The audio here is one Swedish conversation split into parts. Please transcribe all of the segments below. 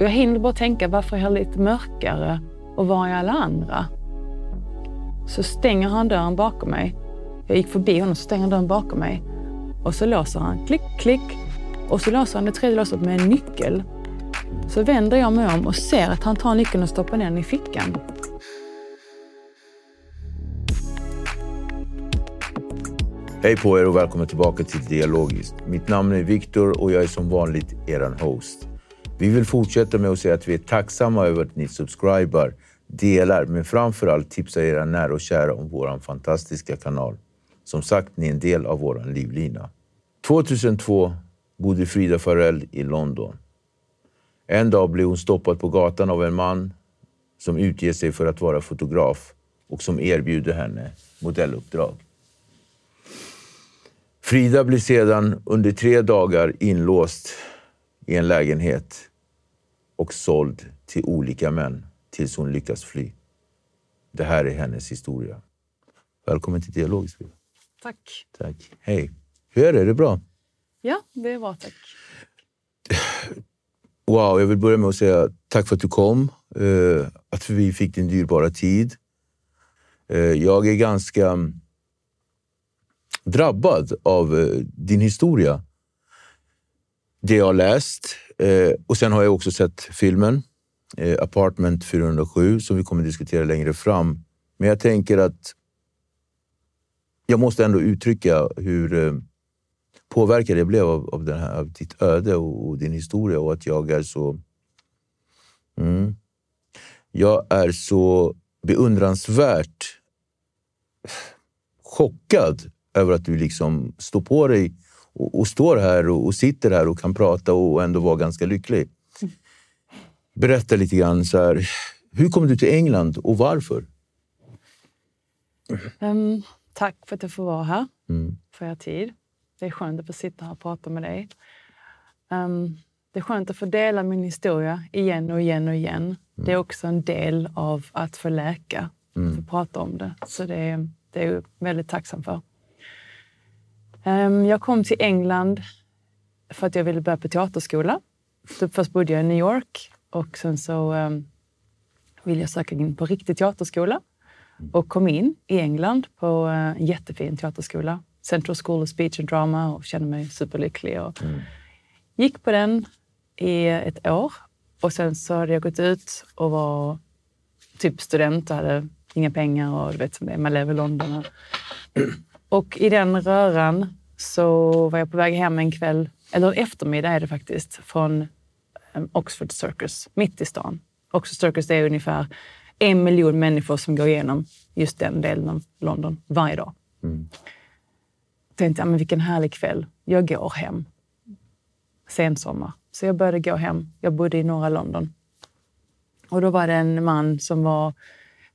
Jag hinner bara tänka, varför är jag lite mörkare och var är alla andra? Så stänger han dörren bakom mig. Jag gick förbi honom, så stänger han dörren bakom mig. Och så låser han, klick, klick. Och så låser han det tredje låset med en nyckel. Så vänder jag mig om och ser att han tar nyckeln och stoppar ner den i fickan. Hej på er och välkommen tillbaka till Dialogiskt. Mitt namn är Viktor och jag är som vanligt er host. Vi vill fortsätta med att säga att vi är tacksamma över att ni subscribar, delar, men framför allt tipsar era nära och kära om vår fantastiska kanal. Som sagt, ni är en del av vår livlina. 2002 bodde Frida Farrell i London. En dag blev hon stoppad på gatan av en man som utger sig för att vara fotograf och som erbjuder henne modelluppdrag. Frida blir sedan under tre dagar inlåst i en lägenhet och såld till olika män tills hon lyckas fly. Det här är hennes historia. Välkommen till. Frida. Tack. Tack. Hej. Hur är det? Är det bra? Ja, det är bra tack. Wow, jag vill börja med att säga tack för att du kom. eh, att vi fick din dyrbara tid. Eh, jag är ganska drabbad av eh, din historia. Det jag har läst. Eh, och sen har jag också sett filmen eh, Apartment 407 som vi kommer diskutera längre fram. Men jag tänker att jag måste ändå uttrycka hur eh, påverkad jag blev av, av, den här, av ditt öde och, och din historia och att jag är så... Mm, jag är så beundransvärt chockad över att du liksom står på dig och, och står här och, och sitter här och kan prata och ändå vara ganska lycklig. Berätta lite grann, så här, hur kom du till England och varför? Ehm, tack för att jag får vara här, Mm. för er tid. Det är skönt att få sitta här och prata med dig. Ehm, det är skönt att få dela min historia igen och igen och igen. Det är också en del av att få läka, Mm. få prata om det. Så det är, det är jag väldigt tacksam för. Ehm, jag kom till England för att jag ville börja på teaterskola. Så först bodde jag i New York och sen så um, ville jag söka in på riktig teaterskola och kom in i England på eh, en jättefin teaterskola. Central School of Speech and Drama och kände mig superlycklig. Och Gick på den i ett år och sen så hade jag gått ut och var typ student och hade inga pengar och du vet som det är, man lever i London. Och i den röran så var jag på väg hem en kväll, eller en eftermiddag är det faktiskt, från em, Oxford Circus, mitt i stan. Oxford Circus är ungefär en miljon människor som går igenom just den delen av London varje dag. Tänkte jag, men vilken härlig kväll. Jag går hem. Sensommar. Så jag började gå hem. Jag bodde i norra London. Och då var det en man som var,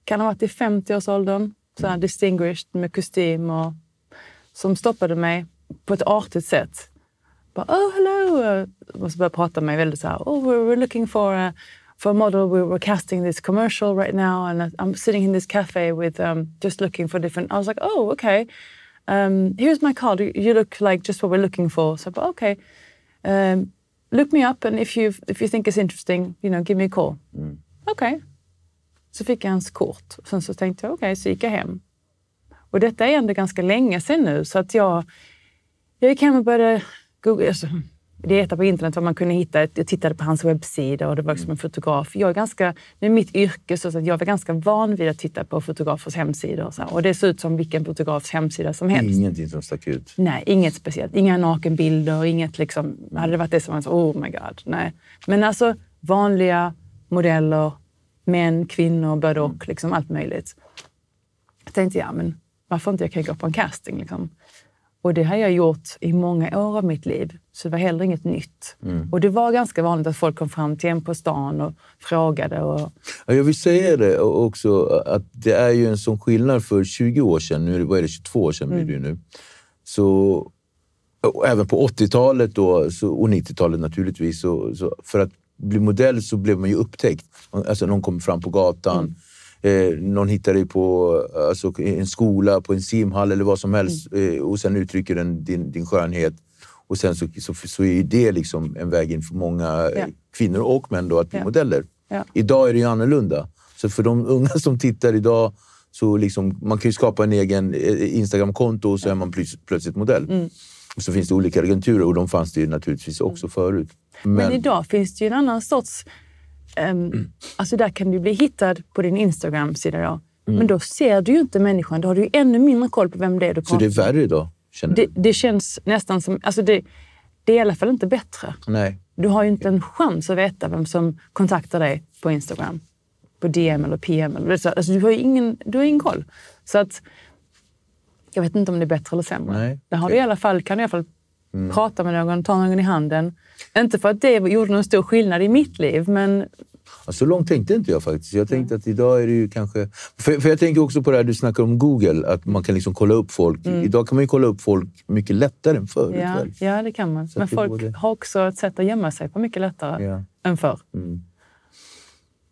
kan ha varit i 50-årsåldern, så här distinguished med kostym och som stoppade mig på ett artigt sätt. Bara, oh hello! och så började prata med mig väldigt så här, oh, we're looking for a, for a model, we were casting this commercial right now and I'm sitting in this cafe with um, just looking for different, I was like, oh, okay. Um, here's my card, you look like just what we're looking for. So, but okay. Um, look me up and if you, if you think it's interesting, you know, give me a call. Okej. Så fick jag hans kort. Sen så tänkte jag, okej, så gick jag hem. Och detta är ändå ganska länge sedan nu, så att jag, jag gick hem och började googla. Alltså, leta på internet vad man kunde hitta. Jag tittade på hans webbsida och det var liksom en fotograf. Jag är ganska, med mitt yrke så att jag var ganska van vid att titta på fotografers hemsidor. Och, så, och det såg ut som vilken fotografs hemsida som helst. Ingenting som stack ut. Nej, inget speciellt. Inga nakenbilder, inget liksom... Hade det varit det som var så, oh my god, nej. Men alltså vanliga modeller, män, kvinnor, både och, liksom allt möjligt. Jag tänkte, ja men varför inte jag kan gå på en casting liksom. Och det har jag gjort i många år av mitt liv, så det var heller inget nytt. Och det var ganska vanligt att folk kom fram till en på stan och frågade. Och, Ja, jag vill säga det också, att det är ju en sån skillnad för 20 år sedan, nu är det, vad är det, 22 år sedan blir det ju nu. Så, även på 80-talet då, så, och 90-talet naturligtvis, så, så för att bli modell så blev man ju upptäckt. Alltså någon kom fram på gatan, eh, någon hittade dig på alltså, i en skola, på en simhall eller vad som helst eh, och sen uttrycker den din, din skönhet. Och sen så, så, så är det liksom en väg in för många eh, Ja. kvinnor och män då att bli Ja. modeller. Ja. Idag är det ju annorlunda. Så för de unga som tittar idag, så liksom, man kan ju skapa en egen eh, Instagram-konto och så är man plöts- plötsligt modell. Mm. Och så finns det olika agenturer och de fanns det ju naturligtvis också förut. Men, Men idag finns det ju en annan sorts... Um, Alltså där kan du bli hittad på din Instagram-sida. Då. Men då ser du ju inte människan. Då har du ju ännu mindre koll på vem det är du så pratar det är värre idag, känner det, du? det känns nästan som... Alltså det, det är i alla fall inte bättre. Nej. Du har ju inte en chans att veta vem som kontaktar dig på Instagram. På DM eller PM. Eller så. Alltså du, har ju ingen, du har ingen koll. Så att... Jag vet inte om det är bättre eller sämre. Nej, Där har du i alla fall, kan du i alla fall prata med någon, ta någon i handen. Inte för att det gjorde någon stor skillnad i mitt liv, men Ja, Så långt tänkte inte jag faktiskt. Jag tänkte att idag är det ju kanske... För, för jag tänker också på det här du snackar om Google, att man kan liksom kolla upp folk. Idag kan man ju kolla upp folk mycket lättare än förut. ja, väl? ja, det kan man. Så Men folk både- har också ett sätt att gömma sig på mycket lättare Ja. än förr.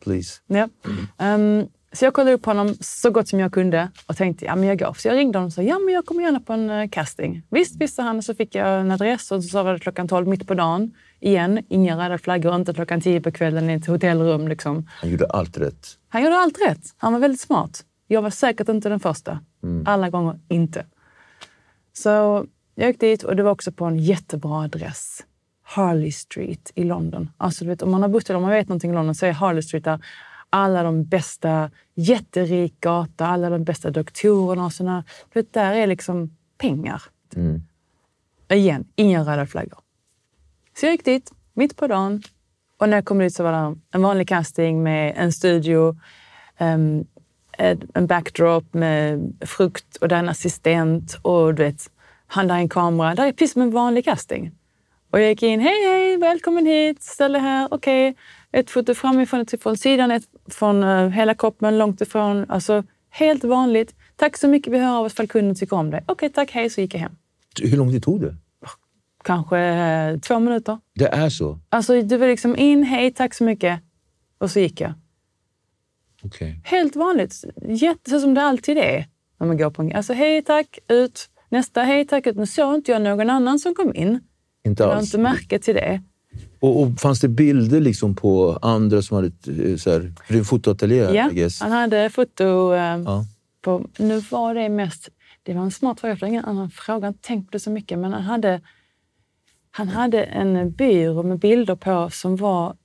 Please. Ja. Ehm, så jag kollade upp honom så gott som jag kunde och tänkte ja, men jag går. Så jag ringde honom och sa ja, men jag kommer gärna på en eh, casting. Visst, visste han. Så fick jag en adress och så sa det klockan 12 mitt på dagen. Igen, inga röda flaggor, inte klockan 10 på kvällen i ett hotellrum. Liksom. Han gjorde allt rätt. Han gjorde allt rätt. Han var väldigt smart. Jag var säkert inte den första. Alla gånger inte. Så jag gick dit och det var också på en jättebra adress. Harley Street i London. Alltså, du vet, om man har bott eller om man vet någonting i London så är Harley Street där alla de bästa, jätterik gata, alla de bästa doktorerna och. Du vet, där är liksom pengar. Igen, inga röda flaggor. Så jag gick dit, mitt på dagen. Och när jag kom dit så var det en vanlig casting med en studio, ett- en backdrop med frukt och där är en assistent och du vet, han där är en kamera. Det är precis som en vanlig casting. Och jag gick in, hej hej, välkommen hit, ställ dig här, okej. Ett foto framifrån, ett från sidan, ett från eh, hela kroppen, långt ifrån. Alltså helt vanligt. Tack så mycket, vi hör av oss ifall kunden tycker om dig. Okej, tack, hej, så gick jag hem. Hur lång tid tog det? Kanske eh, två minuter. Det är så? Alltså, du var liksom in, hej, tack så mycket. Och så gick jag. Okej. Helt vanligt. Jätte, så som det alltid är när man går på en... Alltså, hej, tack, ut. Nästa, hej, tack, ut. Nu såg inte jag någon annan som kom in. Inte Jag har alls. inte märke till det. Och, och fanns det bilder liksom på andra som hade... eh, Så här, en fotoateljé, Ja, han hade foto eh, Ja. på... Nu var det mest... Det var en smart fråga, var ingen annan fråga. Jag har inte tänkt på det så mycket. Men han hade, han hade en byrå med bilder på som var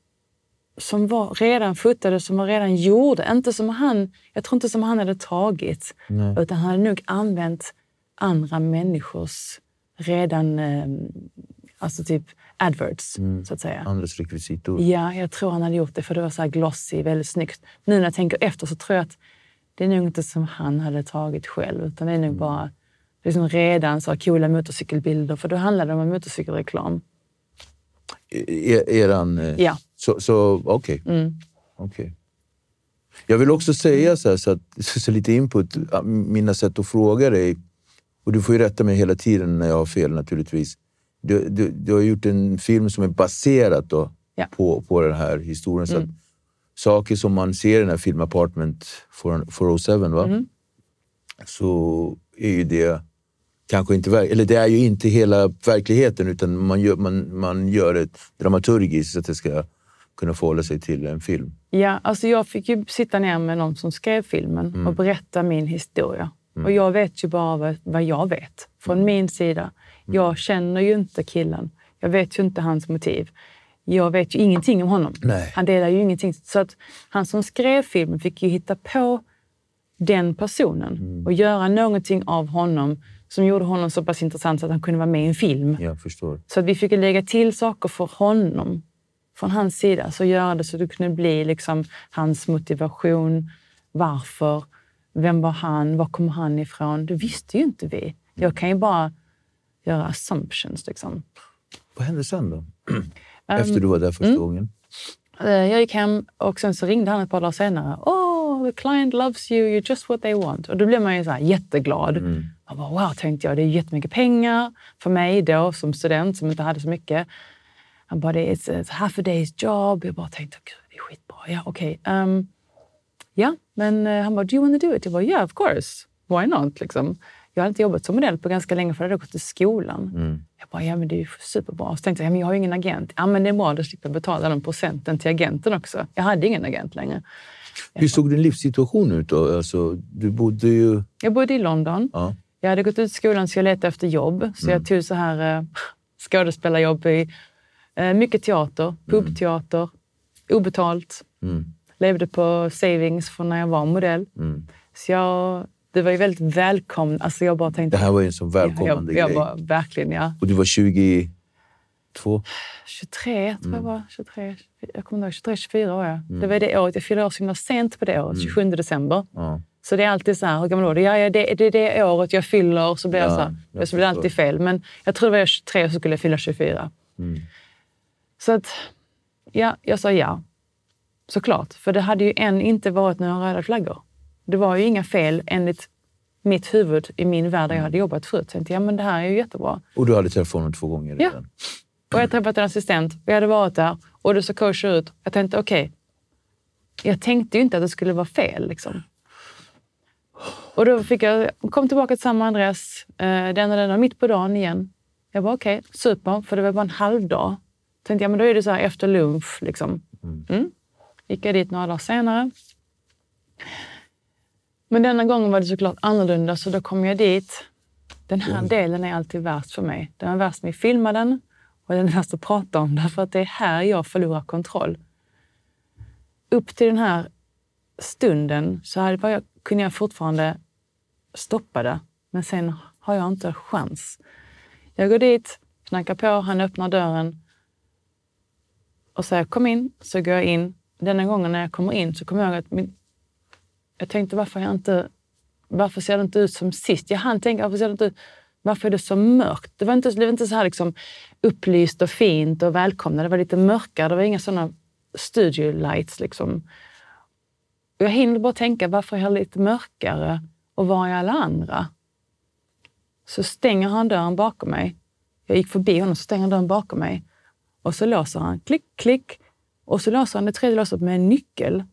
som var redan fotade, som var redan gjorda. Inte som han, jag tror inte som han hade tagit, utan han hade nog använt andra människors redan, eh, alltså typ adverts, så att säga. Andras rekvisitor. Ja, jag tror han hade gjort det för det var så här glossy, väldigt snyggt. Nu när jag tänker efter så tror jag att det är nog inte som han hade tagit själv, utan det är nog bara liksom redan så coola motorcykelbilder, för då handlade det om motorcykelreklam. Er, eran... eh, Ja. Så, så okej. Okej. Jag vill också säga så här, så, att, så lite input, mina sätt att fråga dig, och du får ju rätta mig hela tiden när jag har fel naturligtvis. Du, du, du har gjort en film som är baserad då Ja. på, på den här historien. Så att saker som man ser i den här filmen Apartment 407, va? Mm. så är ju det kanske inte... Eller det är ju inte hela verkligheten utan man gör, man, man gör det dramaturgiskt så att det ska kunna förhålla sig till en film. Ja, alltså jag fick ju sitta ner med någon som skrev filmen Mm. och berätta min historia. Och jag vet ju bara vad, vad jag vet från Mm. min sida. Jag känner ju inte killen. Jag vet ju inte hans motiv. Jag vet ju ingenting om honom. Nej. Han delar ju ingenting. Så att han som skrev filmen fick ju hitta på den personen Mm. och göra någonting av honom som gjorde honom så pass intressant så att han kunde vara med i en film. Jag förstår. Så att vi fick lägga till saker för honom från hans sida. Så göra det så det kunde bli liksom hans motivation. Varför? Vem var han? Var kommer han ifrån? Det visste ju inte vi. Jag kan ju bara göra assumptions. Liksom. Vad hände sen då? Ehm, Efter du var där första mm. gången? Eh, Jag gick hem och sen så ringde han ett par dagar senare. Oh, the client loves you, you're just what they want. Och då blev man ju så här jätteglad. Jag bara, wow, tänkte jag, det är jättemycket pengar för mig då som student som inte hade så mycket. Han bara, it's, it's half a day's job. Jag bara tänkte, gud, det är skitbra. Ja, okej. Ehm, ja, men eh, han bara, do you want to do it? Jag bara, yeah, of course. Why not? Liksom. Jag hade inte jobbat som modell på ganska länge för jag hade gått i skolan. Jag bara, ja men det är ju superbra. Så tänkte jag, ja, men jag har ju ingen agent. Ja men det är bra, då slipper jag betala den procenten till agenten också. Jag hade ingen agent längre. Hur såg din livssituation ut då? Alltså, du bodde ju... Jag bodde i London. Ja. Jag hade gått ut skolan så jag letade efter jobb. Så jag tog så här eh, skådespelarjobb i eh, mycket teater, pubteater, obetalt. Levde på savings från när jag var modell. Så jag, det var ju väldigt välkommet. Alltså jag bara tänkte... Det här var ju en sån välkomnande jag, jag grej. var verkligen, ja. Och du var 22? 23 tror jag var. 23, jag kommer ihåg, 23, 24 år. Ja. Det var det året. Jag fyllde år så himla sent på det året, 27 december. Ja. Så det är alltid så här, hur gammal var du? Ja, ja, det, är det året jag fyller. Så blir jag Ja, så här, så blir det alltid fel. Men jag tror det var 23 så skulle jag fylla 24. Så att, ja, jag sa ja. Såklart. För det hade ju än inte varit några röda flaggor. Det var ju inga fel enligt mitt huvud i min värld där jag hade jobbat förut. Jag tänkte, ja men det här är ju jättebra. Och du hade honom två gånger Ja. redan? Och jag träffat en assistent och jag hade varit där och det såg kosher ut. Jag tänkte okej, jag tänkte ju inte att det skulle vara fel. Liksom. Och då fick jag, kom tillbaka till samma adress, eh, den och den och mitt på dagen igen. Jag var okej, super, för det var bara en halv dag. Tänkte jag, men då är det så här efter lunch. Liksom. Mm. Gick jag dit några dagar senare. Men denna gången var det såklart annorlunda, så då kom jag dit. Den här delen är alltid värst för mig. Den är värst med att filma den och den är värst att prata om därför att det är här jag förlorar kontroll. Upp till den här stunden så hade jag, kunde jag fortfarande stoppa det, men sen har jag inte chans. Jag går dit, knackar på, han öppnar dörren och säger kom in, så går jag in. Denna gången när jag kommer in så kommer jag ihåg att min, jag tänkte varför jag inte varför ser det inte ut som sist? Jag hann tänka, varför ser det inte ut, varför är det så mörkt? Det var inte, det var inte så här liksom upplyst och fint och välkomnande. Det var lite mörkare, det var inga sådana studio lights. Liksom. Jag hinner bara tänka, varför är jag lite mörkare och var är alla andra? Så stänger han dörren bakom mig. Jag gick förbi honom, så stänger han dörren bakom mig. Och så låser han, klick, klick. Och så låser han det tredje låset med en nyckel.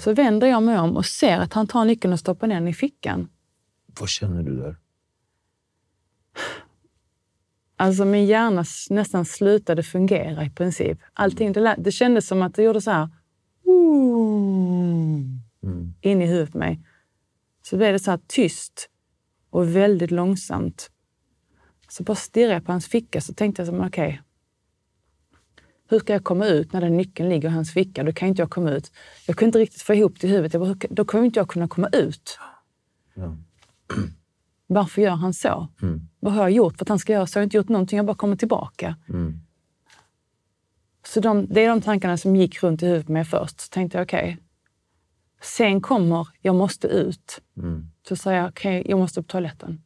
Så vänder jag mig om och ser att han tar nyckeln och stoppar ner den i fickan. Vad känner du där? Alltså min hjärna nästan slutade fungera i princip. Allting, det, det kändes som att det gjorde så här... In i huvudet på mig. Så blev det så här tyst och väldigt långsamt. Så bara stirrade jag på hans ficka så tänkte jag, okej. Hur ska jag komma ut när den nyckeln ligger i hans ficka? Då kan inte jag komma ut. Jag kunde inte riktigt få ihop det i huvudet. Jag bara, då kommer inte jag kunna komma ut. Varför gör han så? Vad har jag gjort för att han ska göra så? Jag har inte gjort någonting, jag bara kommer tillbaka. Så de, det är de tankarna som gick runt i huvudet mig först. Så tänkte jag, okej. Sen kommer, jag måste ut. Så sa jag, okej, jag måste på toaletten.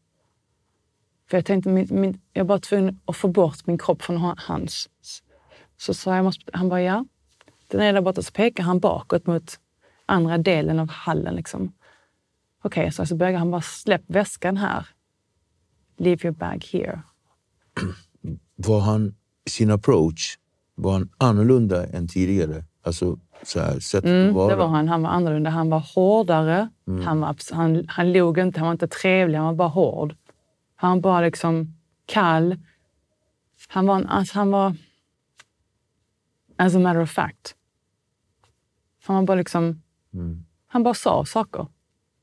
För jag tänkte, min, min, jag var tvungen att få bort min kropp från ha- hans. Så sa jag, måste, han bara, ja. Den är där borta. Så pekar han bakåt mot andra delen av hallen. Liksom. Okej, så, så börjar han bara, släpp väskan här. Leave your bag here. var han, sin approach, var han annorlunda än tidigare? Alltså så här, sätt Mm, att vara. det var han. Han var annorlunda. Han var hårdare. Han, var, han, han log inte, han var inte trevlig, han var bara hård. Han var bara liksom kall. Han var, alltså, han var... As a matter of fact. Han var bara liksom... Han bara sa saker.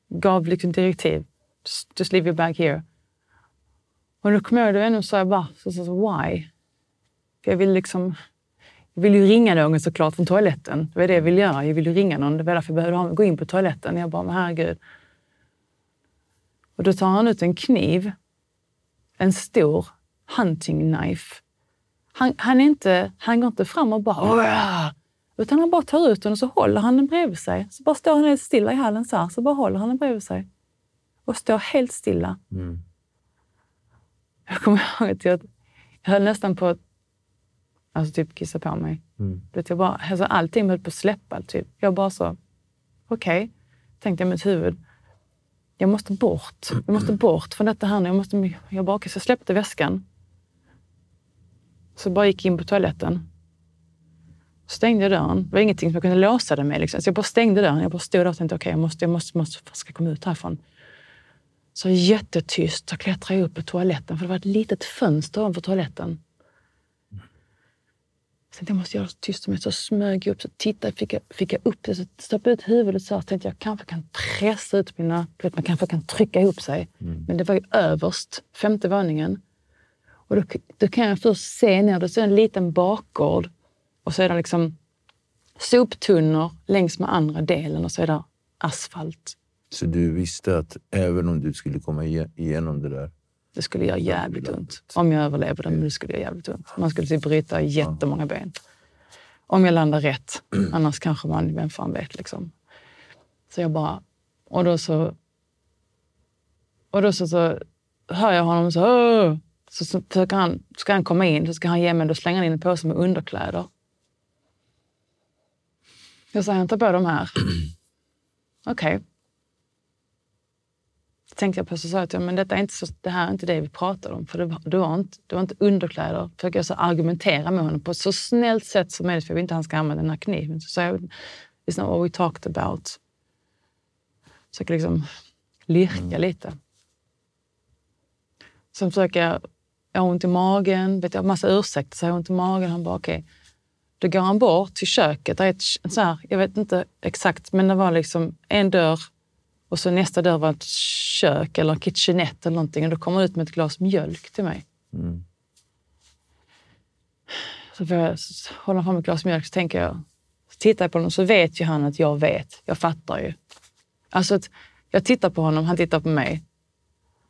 Gav liksom direktiv. Just, just leave your bag here. Och då kom jag ihåg och sa jag bara, så, så, så, why? För jag vill liksom... Jag vill ju ringa någon såklart från toaletten. Det var det jag ville göra. Jag ville ringa någon. Det var därför jag behövde gå in på toaletten. Jag bara, men herregud. Och då tar han ut en kniv. En stor hunting knife. Han, han, är inte, han går inte fram och bara... "Åh!" Utan han bara tar ut den och så håller han den bredvid sig. Så bara står han helt stilla i hallen så här. Så bara håller han den bredvid sig. Och står helt stilla. Jag kommer ihåg att jag, jag höll nästan på att alltså typ kissa på mig. Vet, jag bara, alltså allting höll på att släppa. Typ. Jag bara så, okej, tänkte jag i mitt huvud. Jag måste bort. Jag måste bort från detta här nu. Jag, måste, jag bara, okej, så jag släppte väskan. Så bara gick in på toaletten. Stängde jag dörren. Det var ingenting som jag kunde låsa den med. Liksom. Så jag bara stängde dörren. Jag bara stod där och tänkte, okej, jag måste, jag måste, måste, jag ska komma ut härifrån. Så jättetyst så klättrade jag upp på toaletten, för det var ett litet fönster ovanför toaletten. Så tänkte jag måste göra det så tyst som möjligt. Så smög jag upp, så tittade, fick jag, fick jag upp det, så stoppade ut huvudet så här. Tänkte jag kanske kan pressa ut mina... Vet, man kanske kan trycka ihop sig. Men det var ju överst, femte våningen. Och då, då kan jag först se ner, det är en liten bakgård. Och så är det liksom soptunnor längs med andra delen och så är det asfalt. Så du visste att även om du skulle komma igen- igenom det där, Det skulle göra jävligt ont. Om jag överlevde, men det skulle göra jävligt ont. Man skulle typ bryta jättemånga ben. Om jag landar rätt. Annars kanske man, vem fan vet liksom. Så jag bara... Och då så... Och då så, så hör jag honom så... "Åh!" Så, så försöker han, ska han komma in, så ska han ge mig, då slänger han in en påse med underkläder. Jag säger, han tar på de här. Okej. Så tänkte jag på så sa jag till honom, men detta är inte så, det här är inte det vi pratar om. För det var, det var, inte, det var inte underkläder. Försöker jag så argumentera med honom på ett så snällt sätt som möjligt, för jag vill inte att han ska använda den här kniven. Så sa jag, it's not what we talked about. Försöker liksom lirka lite. Sen försöker jag, jag har ont i magen, vet jag, massa ursäkter, så jag har ont i magen. Han bara, okej. Då går han bort till köket. Är ett, så här, jag vet inte exakt, men det var liksom en dörr och så nästa dörr var ett kök eller en kitchenette eller någonting. Och då kommer han ut med ett glas mjölk till mig. Så får jag s- hålla fram ett glas mjölk så tänker jag, så tittar jag på honom så vet ju han att jag vet. Jag fattar ju. Alltså att jag tittar på honom, han tittar på mig.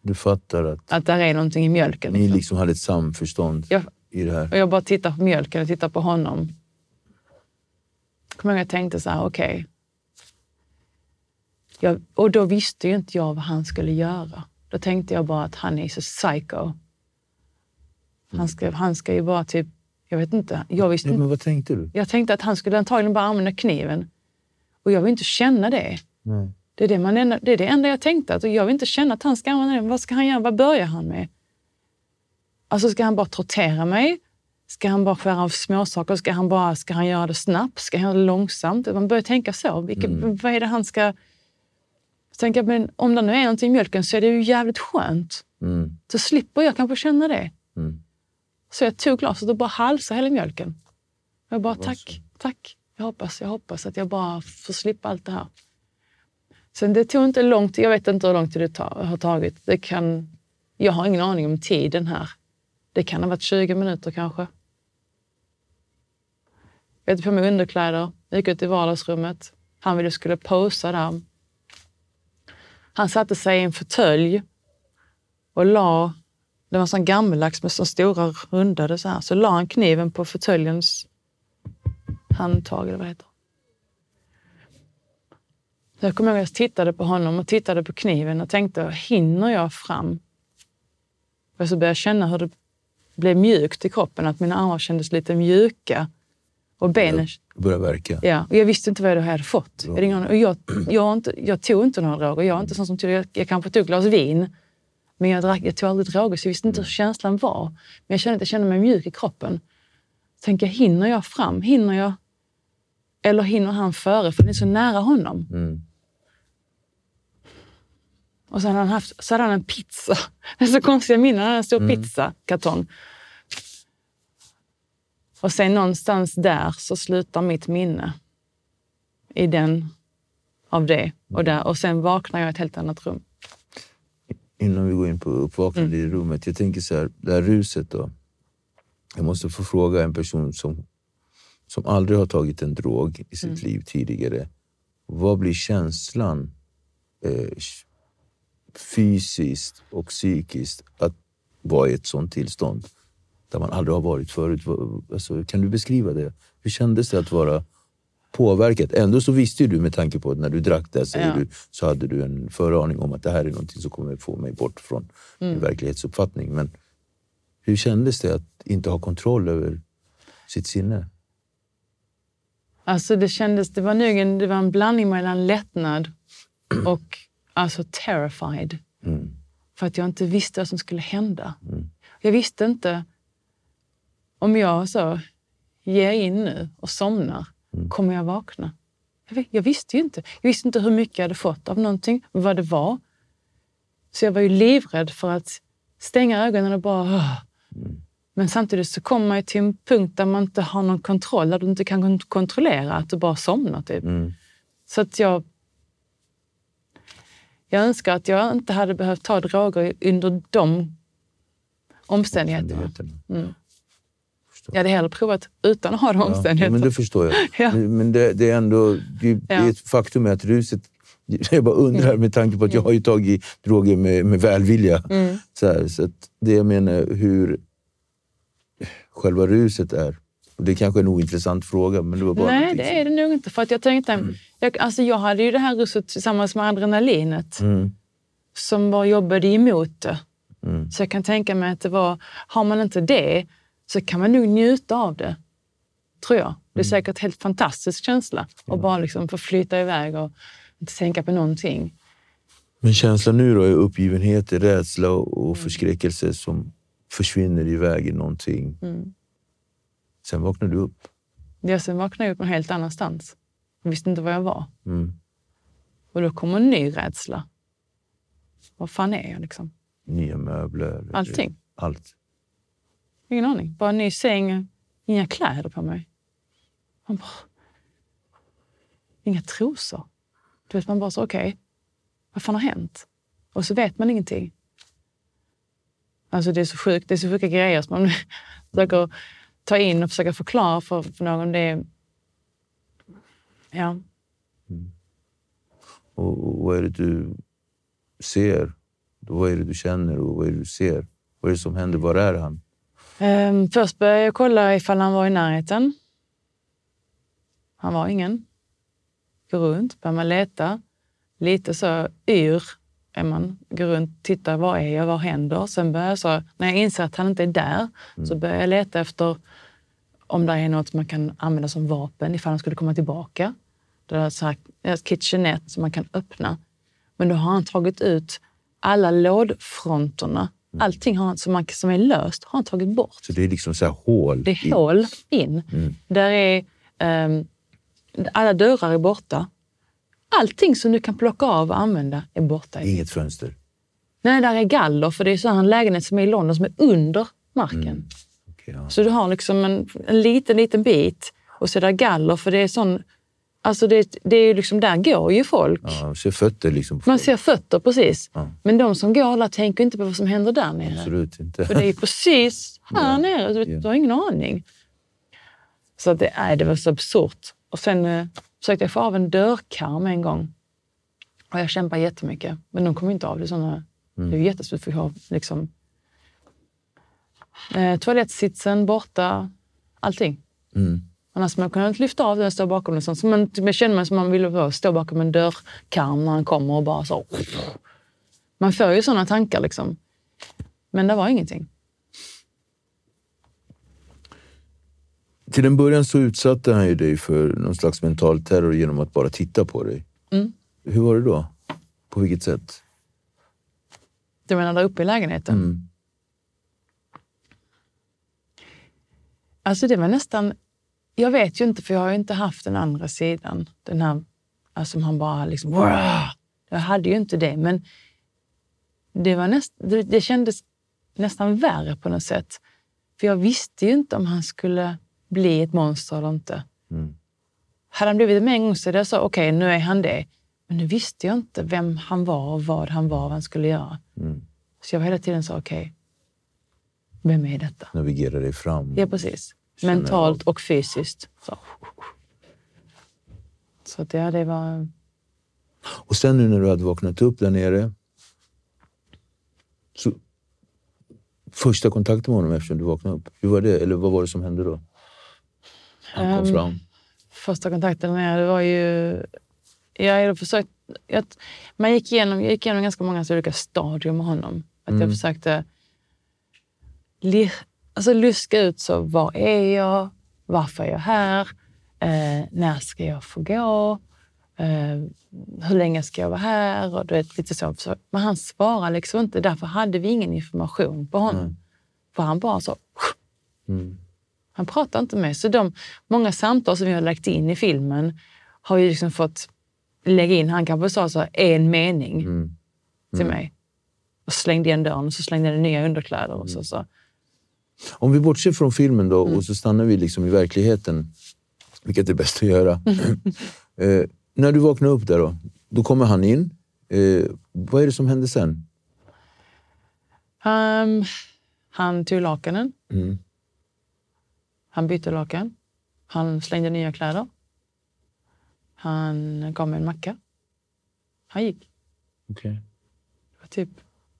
Du fattar att Att där är någonting i mjölken. ni liksom hade ett samförstånd Jag, i det här. och jag bara tittar på mjölken och tittar på honom. Kommer jag ihåg att jag tänkte så här, okej. Jag, och då visste ju inte jag vad han skulle göra. Då tänkte jag bara att han är så psycho. Han ska, han ska ju bara typ, jag vet inte. Jag, visste Ja, men vad tänkte du? jag tänkte att han skulle antagligen bara använda kniven. Och jag vill inte känna det. Nej. Det är det, man, enda- det är det enda jag tänkte. Att jag vill inte känna att han ska använda den. Vad ska han göra? Vad börjar han med? Alltså ska han bara tortera mig? Ska han bara skära av småsaker? Ska han, bara, ska han göra det snabbt? Ska han göra det långsamt? Man börjar tänka så. Vilka, Vad är det han ska... Jag, men om det nu är någonting i mjölken så är det ju jävligt skönt. Mm. Så slipper jag kanske känna det. Mm. Så jag tog glaset och bara halsade hela mjölken. Jag bara, tack, tack. Jag hoppas, jag hoppas att jag bara får slippa allt det här. Sen det tog inte lång tid. Jag vet inte hur lång tid det ta, har tagit. Det kan, jag har ingen aning om tiden här. Det kan ha varit 20 minuter kanske. Jag tog på mig underkläder, gick ut i vardagsrummet. Han ville skulle posa där. Han satte sig i en fåtölj och la det var sån gammeldags med så stora rundade så här. Så la han kniven på fåtöljens handtag eller vad det heter. Jag kommer ihåg att jag tittade på honom och tittade på kniven och tänkte, hinner jag fram? Och så började jag känna hur det blev mjukt i kroppen, att mina armar kändes lite mjuka. Och benen... Började verka. Ja, och jag visste inte vad jag hade fått. Jag, och jag, jag, inte, jag tog inte några droger. Jag är inte sån som tog, jag, jag kanske tog ett glas vin. Men jag, drack, jag tog aldrig droger, så jag visste inte hur känslan var. Men jag kände att jag kände mig mjuk i kroppen. Så tänkte jag, hinner jag fram? Hinner jag? Eller hinner han före? För det är så nära honom. Mm. Och så hade han, haft, så hade han en pizza. Det är så konstiga minnen. Han hade en stor Mm. pizzakartong. Och sen någonstans där så slutar mitt minne i den av det. Och, där. och sen vaknar jag i ett helt annat rum. Innan vi går in på uppvaknande Mm. i rummet. Jag tänker så här, det här ruset då. Jag måste få fråga en person som, som aldrig har tagit en drog i sitt Mm. liv tidigare. Vad blir känslan eh, fysiskt och psykiskt att vara i ett sånt tillstånd? Där man aldrig har varit förut. Alltså, kan du beskriva det? Hur kändes det att vara påverkad? Ändå så visste du med tanke på att när du drack det, Ja. du, så hade du en föraning om att det här är någonting som kommer få mig bort från Mm. min verklighetsuppfattning. Men hur kändes det att inte ha kontroll över sitt sinne? Alltså det kändes, det var nog en, det var en blandning mellan lättnad och alltså terrified. Mm. För att jag inte visste vad som skulle hända. Jag visste inte om jag så ger in nu och somnar, kommer jag vakna? Jag, visste ju inte. Jag visste inte hur mycket jag hade fått av någonting, vad det var. Så jag var ju livrädd för att stänga ögonen och bara... "Åh." Men samtidigt så kommer man till en punkt där man inte har någon kontroll, där du inte kan kon- kontrollera att du bara somnar. Typ. Mm. Så att jag... Jag önskar att jag inte hade behövt ta droger under de omständigheterna. Omständigheterna. Jag hade hellre provat utan att ha de Ja, omständigheterna. men det förstår jag. Ja. Men, det, det är ändå det, det är ett faktum att ruset... Jag bara undrar med tanke på att jag har ju tagit droger med, med välvilja. Mm. Så, här, så det jag menar hur själva ruset är. Det kanske är en ointressant fråga, men det var bara Nej, det är det nog inte. För att jag tänkte, jag, alltså jag hade ju det här ruset tillsammans med adrenalinet Mm. som var jobbade emot det. Mm. Så jag kan tänka mig att det var, har man inte det så kan man nog njuta av det. Tror jag. Det är Mm. säkert en helt fantastisk känsla att bara liksom få flyta iväg och inte tänka på någonting. Men känslan nu då är uppgivenhet, rädsla och Mm. och förskräckelse som försvinner iväg i någonting. Mm. Sen vaknar du upp. Jag sen vaknade jag upp någon helt annanstans. Jag visste inte var jag var. Mm. Och då kommer en ny rädsla. Vad fan är jag liksom? Nya möbler. Allting. Allt. Ingen aning. Bara en ny säng, inga kläder på mig. Man bara... Inga trosor. Du vet, man bara så, okej, vad fan har hänt? Och så vet man ingenting. Alltså det är så sjukt, det är så sjuka grejer som man försöker ta in och försöka förklara för, för någon. Det är... Ja. Och, och vad är det du ser? Vad är det du känner och vad är det du ser? Vad är det som händer? Var är han? Ehm, först började jag kolla ifall han var i närheten. Han var ingen. Går runt, börjar man leta. Lite så yr är man. Går runt, tittar, var är jag, vad händer? Sen börjar jag så, när jag inser att han inte är där, så börjar jag leta efter om det är något man kan använda som vapen ifall han skulle komma tillbaka. Det är så här, ett kitchenette som man kan öppna. Men då har han tagit ut alla lådfronterna. Allting har han, som, man, som är löst har han tagit bort. Så det är liksom så här hål. Det är i- hål in. Där är, ehm, alla dörrar är borta. Allting som du kan plocka av och använda är borta. Inget fönster. Nej, där är galler, för det är så här en lägenhet som är i London som är under marken. Okej, ja. Så du har liksom en, en liten, liten bit och så är det galler, för det är sån... Alltså det, det är ju liksom, där går ju folk. Ja, ser fötter liksom. Man ser fötter precis. Ja. Men de som går där tänker inte på vad som händer där nere. Absolut inte. För det är precis här nere. Du, Ja. du har ingen aning. Så det, nej, det var så absurt. Och sen eh, försökte jag få av en dörrkarm en gång. Och jag kämpade jättemycket. Men de kom inte av. Det såna, det är ju jättesvårt för att ha liksom, eh, toalettsitsen borta. Allting. Mm. Annars man kunde inte lyfta av den och stå bakom den. Så man, jag kände mig som man ville stå bakom en dörrkarm när han kommer och bara så. Man får ju sådana tankar liksom. Men det var ingenting. Till en början så utsatte han ju dig för någon slags mental terror genom att bara titta på dig. Mm. Hur var det då? På vilket sätt? Du menar där uppe i lägenheten? Mm. Alltså det var nästan... Jag vet ju inte, för jag har ju inte haft den andra sidan. Den här, alltså som han bara liksom... "Wah!" Jag hade ju inte det, men det, var näst, det, det kändes nästan värre på något sätt. För jag visste ju inte om han skulle bli ett monster eller inte. Mm. Hade han blivit det med en gång så hade jag sagt okej, nu är han det. Men nu visste jag inte vem han var och vad han var och vad han skulle göra. Mm. Så jag var hela tiden så okej, vem är detta? Navigera dig fram. Ja, precis. Mentalt och fysiskt. Så, så att ja, det var... Och sen nu när du hade vaknat upp där nere. Så, första kontakten med honom eftersom du vaknade upp. Hur var det? Eller vad var det som hände då? Han kom Ehm, fram. Första kontakten med er, det var ju... Jag försökt... Jag, man gick igenom, jag gick igenom ganska många olika stadier med honom. Att Mm. Jag försökte alltså luska ut så vad är jag? Varför är jag här? Eh, när ska jag få gå? Eh, hur länge ska jag vara här? Och du vet, lite så. Men han svarade liksom inte. Därför hade vi ingen information på honom. För han bara så... Mm. Han pratar inte med. Så de många samtal som vi har lagt in i filmen har ju liksom fått lägga in. Han kanske sa så en mening Mm. till mig. Och slängde igen dörren och så slängde jag nya underkläder. Och Mm. så, så. Om vi bortser från filmen då Mm. och så stannar vi liksom i verkligheten. Vilket är bäst att göra. eh, när du vaknar upp där då, då kommer han in. Eh, vad är det som händer sen? Um, han tog lakanen. Mm. Han bytte lakan. Han slängde nya kläder. Han gav mig en macka. Han gick. Okej. Det var, typ,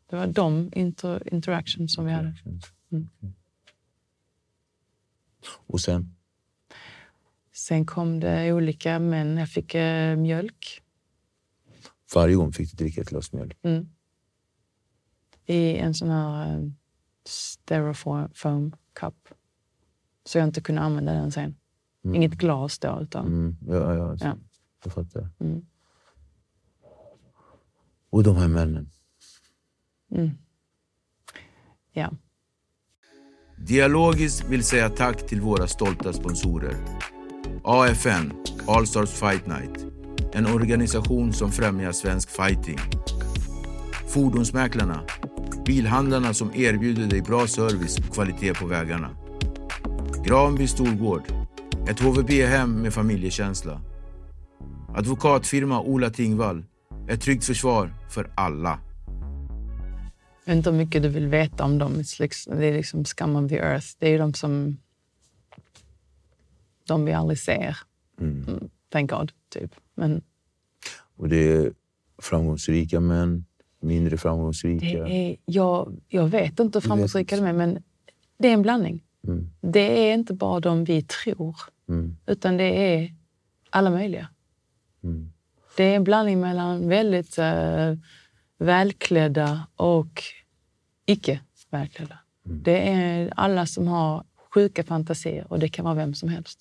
det var de inter, interaction som vi hade. Mm. Och sen? Sen kom det olika män. Jag fick eh, mjölk. Varje gång fick du dricka ett glas mjölk. Mm. I en sån här eh, styrofoam cup. Så jag inte kunde använda den sen. Inget glas då, utan... Mm. Ja, ja, Ja. jag fattar. Mm. Och de här männen. Ja. Dialogiskt vill säga tack till våra stolta sponsorer. AFN, All Stars Fight Night. En organisation som främjar svensk fighting. Fordonsmäklarna, bilhandlarna som erbjuder dig bra service och kvalitet på vägarna. Granby Storgård, ett HVB-hem med familjekänsla. Advokatfirma Ola Tingvall, ett tryggt försvar för alla. Jag vet inte hur mycket du vill veta om dem. Det är liksom scum of the earth. Det är de som... De vi aldrig ser. Mm. Thank God, typ. Men Och det är framgångsrika män, mindre framgångsrika. det är, jag, jag vet inte hur framgångsrika de är, men det är en blandning. Mm. Det är inte bara de vi tror, Mm. utan det är alla möjliga. Mm. Det är en blandning mellan väldigt eh, välklädda och icke välklädda. Mm. Det är alla som har sjuka fantasier och det kan vara vem som helst.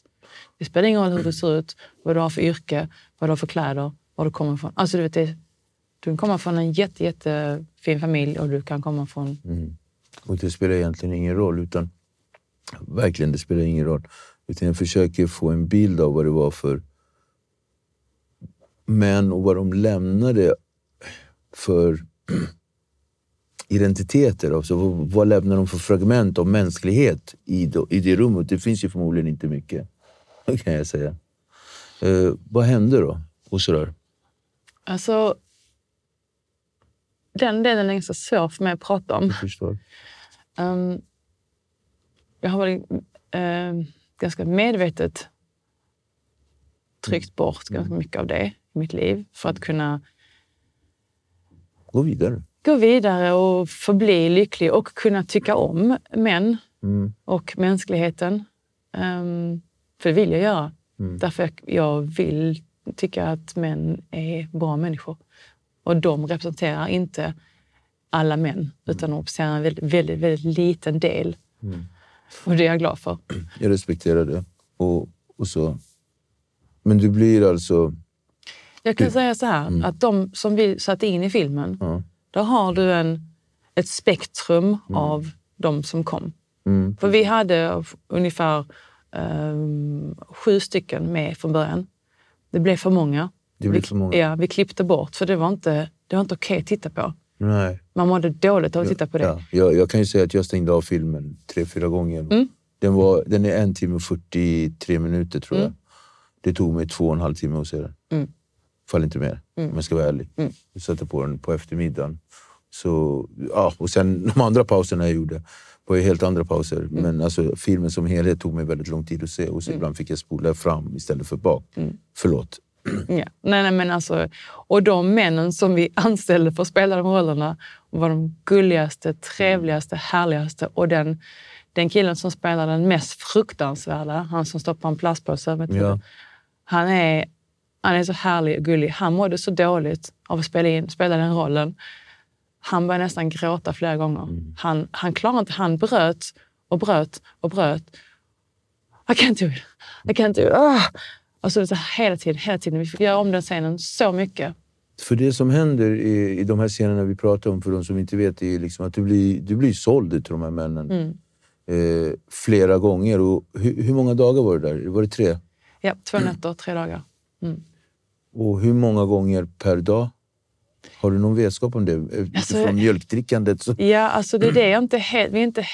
Det spelar ingen roll hur du ser ut, vad du har för yrke, vad du har för kläder, var du kommer ifrån. Alltså, du, vet, det, du kan komma från en jätte, jättefin familj och du kan komma från... Mm. Och det spelar egentligen ingen roll. utan Verkligen, det spelar ingen roll. Utan jag försöker få en bild av vad det var för män och vad de lämnade för identiteter. Alltså, vad, lämnar de för fragment av mänsklighet i, då, i det rummet? Det finns ju förmodligen inte mycket, kan jag säga. Eh, vad hände då? Och sådär. Alltså, den delen är ganska svår för mig att prata om. Jag förstår. Um, jag har varit eh, ganska medvetet tryckt bort ganska mycket av det i mitt liv för att kunna Gå vidare. gå vidare och förbli lycklig och kunna tycka om män Mm. och mänskligheten. Um, för det vill jag göra. Mm. Därför jag, jag vill tycka att män är bra människor. Och de representerar inte alla män, utan de representerar en väldigt, väldigt, väldigt liten del. Och det är jag glad för. Jag respekterar det. Och, och så. Men du blir alltså... Jag kan säga så här, att de som vi satte in i filmen, Ja. då har du en, ett spektrum av de som kom. Mm. För vi hade ungefär ehm, sju stycken med från början. Det blev för många. Det blev vi, för många. Ja, vi klippte bort för det var inte, det var inte okej att titta på. Nej. Man mådde dåligt av att titta på det. Ja, jag, jag kan ju säga att jag stängde av filmen tre, fyra gånger. Mm. Den, var, den är en timme och 43 minuter tror jag. Mm. Det tog mig två och en halv timme att se den. Mm. Fall inte mer, om jag ska vara ärlig. Mm. Jag satte på den på eftermiddagen. Så, ja, och sen de andra pauserna jag gjorde var helt andra pauser. Mm. Men alltså, filmen som helhet tog mig väldigt lång tid att se. Och så ibland fick jag spola fram istället för bak. Mm. Förlåt. Ja. Nej, nej, men alltså, och de männen som vi anställde för att spela de rollerna var de gulligaste, trevligaste, härligaste. Och den, den killen som spelar den mest fruktansvärda, han som stoppar en plastpåse över ja. han, är, han är så härlig och gullig. Han mådde så dåligt av att spela, in, spela den rollen. Han började nästan gråta flera gånger. Han, han klarade inte, han bröt och bröt och bröt. I can't do it. I can't do it. Ah! Alltså, så här, hela tiden, hela tiden. Vi fick göra om den scenen så mycket. För det som händer i, i de här scenerna vi pratar om, för de som inte vet, är liksom att du blir, du blir såld till de här männen Mm. eh, flera gånger. Och hur, hur många dagar var det där? Var det tre? Ja, två nätter, tre dagar. Och hur många gånger per dag? Har du någon vetskap om det? Alltså, Utifrån mjölkdrickandet? Så, Ja, alltså det är det. Jag är inte helt, vi är inte,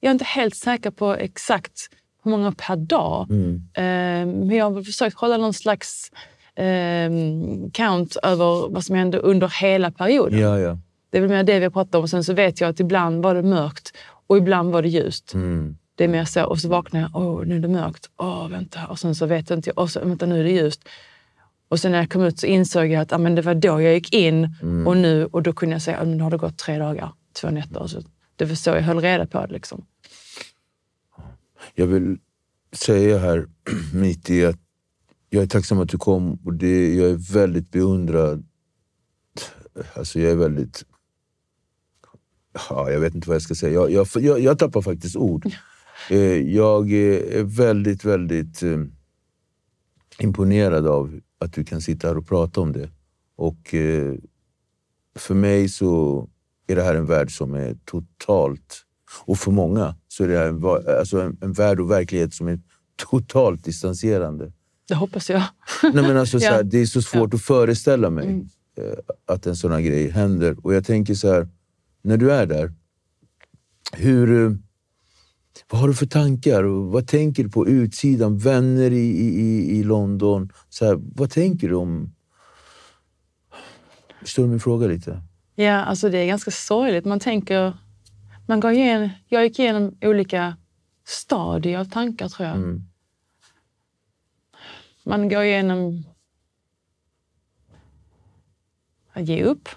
jag är inte helt säker på exakt hur många per dag. mm. Eh, Men jag har försökt hålla någon slags eh, count över vad som hände under hela perioden. Ja, ja. Det är väl mer det vi har pratat om. Och sen så vet jag att ibland var det mörkt och ibland var det ljust. Mm. Det är mer så. Och så vaknar jag. Åh, nu är det mörkt. Åh, vänta. Och sen så vet jag inte. Och så, vänta, nu är det ljust. Och sen när jag kom ut så insåg jag att ah, men det var då jag gick in. Och nu, och då kunde jag säga att nu har det gått tre dagar, två nätter. Så det var så jag höll reda på det. Liksom. Jag vill säga här, mitt i att jag är tacksam att du kom och det, jag är väldigt beundrad. Alltså jag är väldigt... Ja, jag vet inte vad jag ska säga. Jag, jag, jag, jag tappar faktiskt ord. Eh, Jag är väldigt, väldigt eh, imponerad av att du kan sitta här och prata om det. Och eh, för mig så är det här en värld som är totalt... Och för många så är det här en, alltså en, en värld och verklighet som är totalt distanserande. Det hoppas jag. Nej, men alltså, så här, Ja. det är så svårt att föreställa mig Mm. eh, att en sån här grej händer. Och jag tänker så här, när du är där, hur, eh, vad har du för tankar? Vad tänker du på utsidan? Vänner i, i, i- London? Så här, vad tänker du om... Förstår du min fråga lite? Ja, alltså det är ganska sorgligt. Man tänker... Man går igenom, jag gick igenom olika stadier av tankar, tror jag. Mm. Man går igenom att ge upp.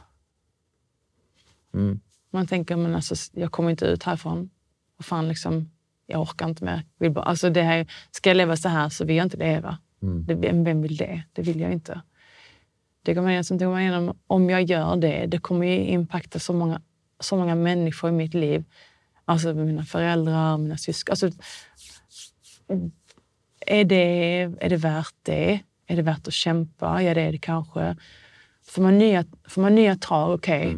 Mm. Man tänker, men alltså, jag kommer inte ut härifrån. Vad fan, liksom, jag orkar inte mer. Vill bara, alltså det här, ska jag leva så här så vill jag inte leva. Mm. Det, vem, vem vill det? Det vill jag inte. Det går man igenom, går man igenom, om jag gör det, det kommer ju impacta så många, så många människor i mitt liv. Alltså mina föräldrar, mina syskon. Alltså, är, det, är det värt det? Är det värt att kämpa? Ja, det är det kanske. Får man nya, får man nya tag, okej.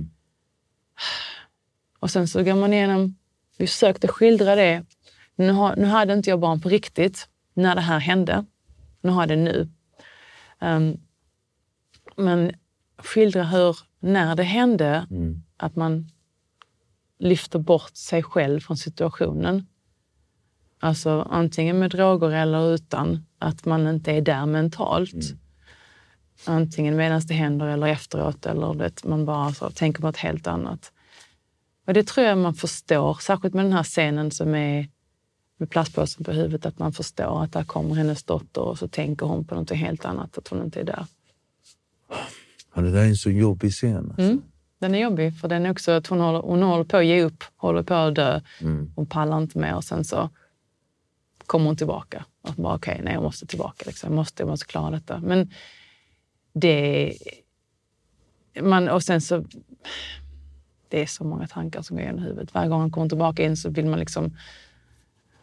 Och sen så går man igenom, vi försökte skildra det. Nu, har, nu hade inte jag barn på riktigt när det här hände. Nu har jag det nu. Ehm, men skildra hur, när det hände, Mm. att man lyfter bort sig själv från situationen. Alltså antingen med droger eller utan. Att man inte är där mentalt. Antingen medan det händer eller efteråt. Eller det, man bara så, tänker på något helt annat. Och det tror jag man förstår, särskilt med den här scenen som är med plastpåsen på huvudet, att man förstår att där kommer hennes dotter och så tänker hon på något helt annat, att hon inte är där. Ja, det där är en så jobbig scen. Alltså. Mm. Den är jobbig, för den är också att hon håller, hon håller på att ge upp, håller på att dö. Mm. Hon pallar inte mer och sen så kommer hon tillbaka. Och bara, okej, nej, jag måste tillbaka. Liksom. Jag, måste, jag måste klara detta. Men det... Man, och sen så... Det är så många tankar som går genom huvudet. Varje gång han kommer tillbaka in så vill man liksom...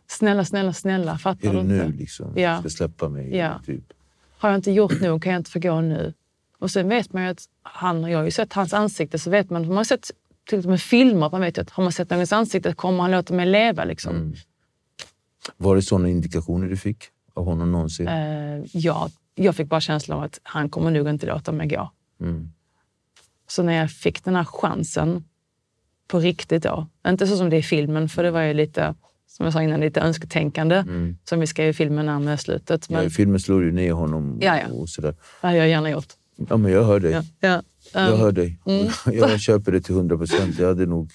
Snälla, snälla, snälla. Fattar Är du det inte? nu liksom? Ja. Ska släppa mig? Ja. Typ. Har jag inte gjort nog kan jag inte få gå nu. Och sen vet man ju att han, jag har ju sett hans ansikte, så vet man, man har sett till och med filmer. Man vet ju att har man sett någons ansikte kommer han låta mig leva. Liksom. Mm. Var det sådana indikationer du fick av honom någonsin? Eh, ja, jag fick bara känslan av att han kommer nog inte låta mig gå. Mm. Så när jag fick den här chansen på riktigt då, inte så som det är i filmen, för det var ju lite, som jag sa innan, lite önsketänkande som vi skrev i filmen närmare slutet. Ja, Men I filmen slår du ner honom Ja, ja. och sådär. det hade jag gärna gjort. Ja, men jag hör dig. Ja, ja, Jag um, hör dig. mm. Jag köper det till hundra procent. Jag hade nog...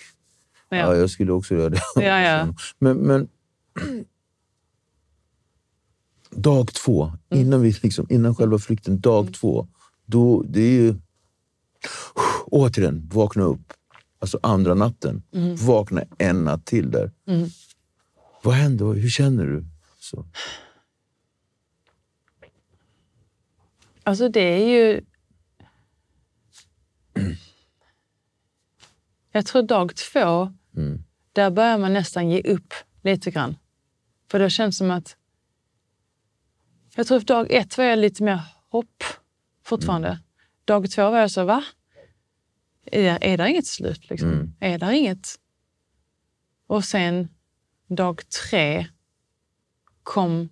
Ja. ja. jag skulle också göra det. Ja, ja. Men, men dag två, Mm. innan, vi liksom, innan själva flykten, dag två, då, det är ju... Återigen, vakna upp. Alltså andra natten. Mm. Vakna en natt till där. Vad hände? Hur känner du? Så. Alltså det är ju... Jag tror dag två, där börjar man nästan ge upp lite grann. För det känns som att... Jag tror att dag ett var jag lite mer hopp fortfarande. Dag två var jag så, va? Är, är det inget slut? Liksom? Är det inget? Och sen dag tre kom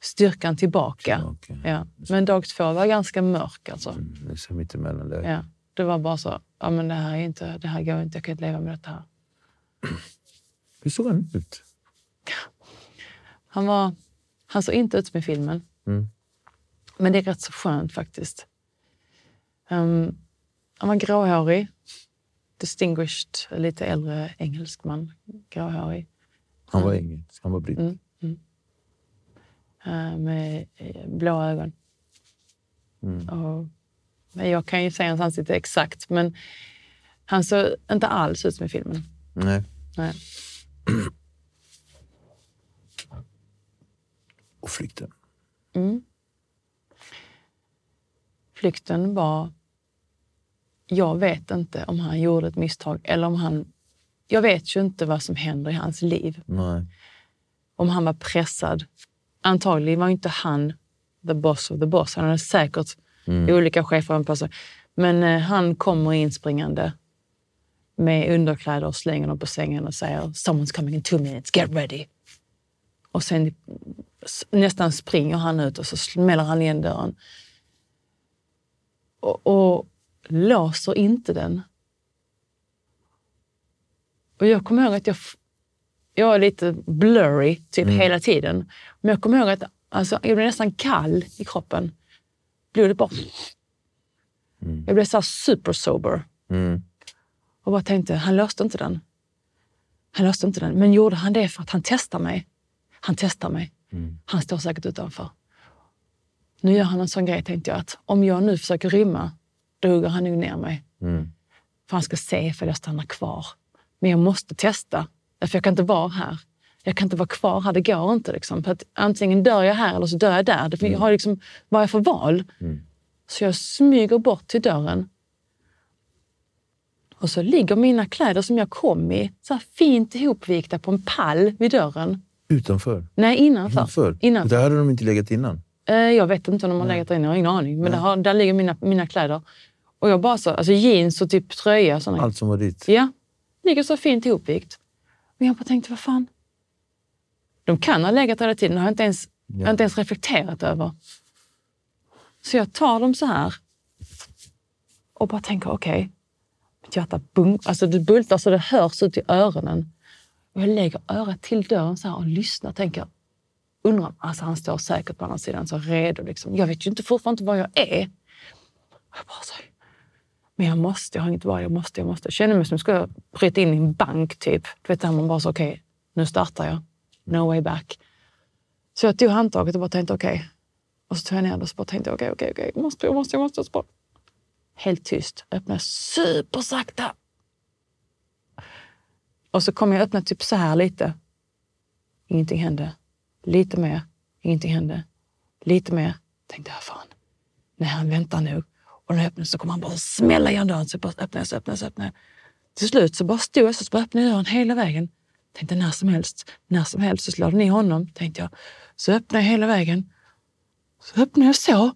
styrkan tillbaka. Tillbaka. Ja. Men dag två var ganska mörk. Alltså. Är så mittemellan där. Ja. Det var bara så, ja, men det, här är inte, det här går inte, jag kan inte leva med detta här. Hur såg han ut? Han, var, han såg inte ut som i filmen. Mm. Men det är rätt så skönt faktiskt. Ehm, han var gråhårig. Distinguished, lite äldre engelsk man. Gråhårig. Han var engelsk, han var britt. Mm. eh, med eh, blå ögon. Mm. Och, men jag kan ju säga hans ansikte exakt, men han såg inte alls ut som i filmen. Nej. Nej. Och flykten. Flykten var... Jag vet inte om han gjorde ett misstag eller om han... Jag vet ju inte vad som händer i hans liv. Nej. Om han var pressad. Antagligen var inte han the boss of the boss. Han hade säkert olika chefer. Men eh, han kommer inspringande med underkläder och slänger dem på sängen och säger “Someone's coming in two minutes, get ready”. Och sen nästan springer han ut och så smäller han igen dörren. Och, och låser inte den. Och jag kommer ihåg att jag, jag var lite blurry typ hela tiden. Men jag kommer ihåg att alltså, jag blev nästan kall i kroppen. Blodet bara... Jag blev så här super sober. Mm. Och bara tänkte, han löste inte den. Han löste inte den. Men gjorde han det för att han testar mig? Han testar mig. Han står säkert utanför. Nu gör han en sån grej, tänkte jag, att om jag nu försöker rymma, då hugger han nog ner mig. Mm. För han ska se ifall jag stannar kvar. Men jag måste testa, för jag kan inte vara här. Jag kan inte vara kvar här, det går inte. Liksom. För att antingen dör jag här eller så dör jag där. Jag har liksom, vad jag för val? Så jag smyger bort till dörren. Och så ligger mina kläder som jag kom i så fint ihopvikta på en pall vid dörren. Utanför? Nej, innanför. Innanför? innanför. Där hade de inte legat innan? Eh, jag vet inte om de har legat där inne, jag har ingen aning. Men där, har, där ligger mina, mina kläder. Och jag bara så, alltså jeans och typ tröja. och Såna. Allt som var ditt? Ja, ligger så fint ihopvikt. Men jag bara tänkte, vad fan? De kan ha legat där hela tiden, det har jag inte ens, jag har inte ens reflekterat över. Så jag tar dem så här och bara tänker, okej, mitt hjärta bum, alltså det bultar så det hörs ut i öronen. Och jag lägger örat till dörren så här och lyssnar, tänker, undrar, alltså han står säkert på andra sidan så redo. Liksom. Jag vet ju inte, fortfarande inte var jag är. Jag bara så men jag måste, jag har inget val, jag måste, jag måste. Jag känner mig som att jag ska bryta in i en bank typ. Du vet, där man bara så, okej, nu startar jag. No way back. Så jag tog handtaget och bara tänkte okej. Och så tog jag ner det och så bara tänkte okej, okej, okej, jag måste, jag måste, jag måste. Så bara, helt tyst, öppna supersakta. Och så kom jag öppna typ så här lite. Ingenting hände. Lite mer. Ingenting hände. Lite mer. Tänkte jag, fan. Nej, han väntar nog. Och när jag öppnade så kommer han bara smälla igen dörren. Så jag bara öppnar, så öppnar, så öppnar. Till slut så bara stod jag så, så bara öppnade jag dörren hela vägen. Tänkte när som helst, när som helst så slår den i honom, tänkte jag. Så öppnade jag hela vägen. Så öppnade jag så.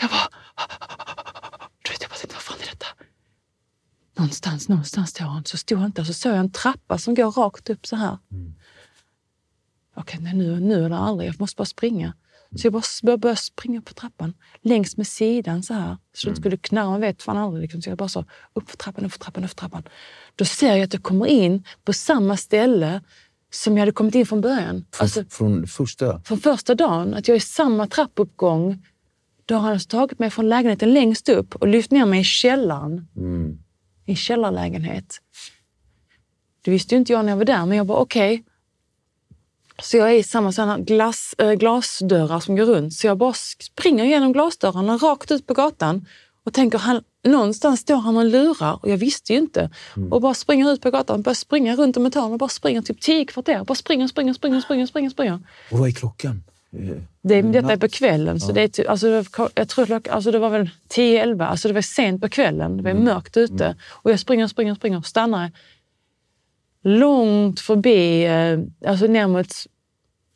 Jag bara... Du vet, jag bara tänkte, vad fan är detta? någonstans, någonstans står han. Så stod han inte. Så såg jag en trappa som går rakt upp så här. Mm. Okej, nej, nu, nu eller aldrig. Jag måste bara springa. Så jag bara började, springa på trappan längs med sidan så här. Så det inte skulle knarra. Man vet fan aldrig. Liksom. Så jag bara så, upp för trappan, upp för trappan, upp för trappan. Då ser jag att jag kommer in på samma ställe som jag hade kommit in från början. Från, Alltså, från första? från första dagen, att jag är i samma trappuppgång. Då har han alltså tagit mig från lägenheten längst upp och lyft ner mig i källaren. Mm. I en källarlägenhet. Det visste ju inte jag när jag var där, men jag bara okej. Så jag är i samma sådana glas, äh, glasdörrar som går runt. Så jag bara springer genom glasdörrarna rakt ut på gatan och tänker han, någonstans står han och lurar och jag visste ju inte. Och bara springer ut på gatan, börjar springa runt om ett hörn och bara springer typ tio kvarter. Bara springer, springer, springer, springer, springer, springer. Och vad är klockan? Eh, Det, är- detta är på kvällen. Så det, är typ, alltså, jag tror alltså, det var väl 10-11. Alltså, det var sent på kvällen. Det var mörkt ute. Och jag springer, springer, springer och stannar långt förbi, eh, alltså ner mot...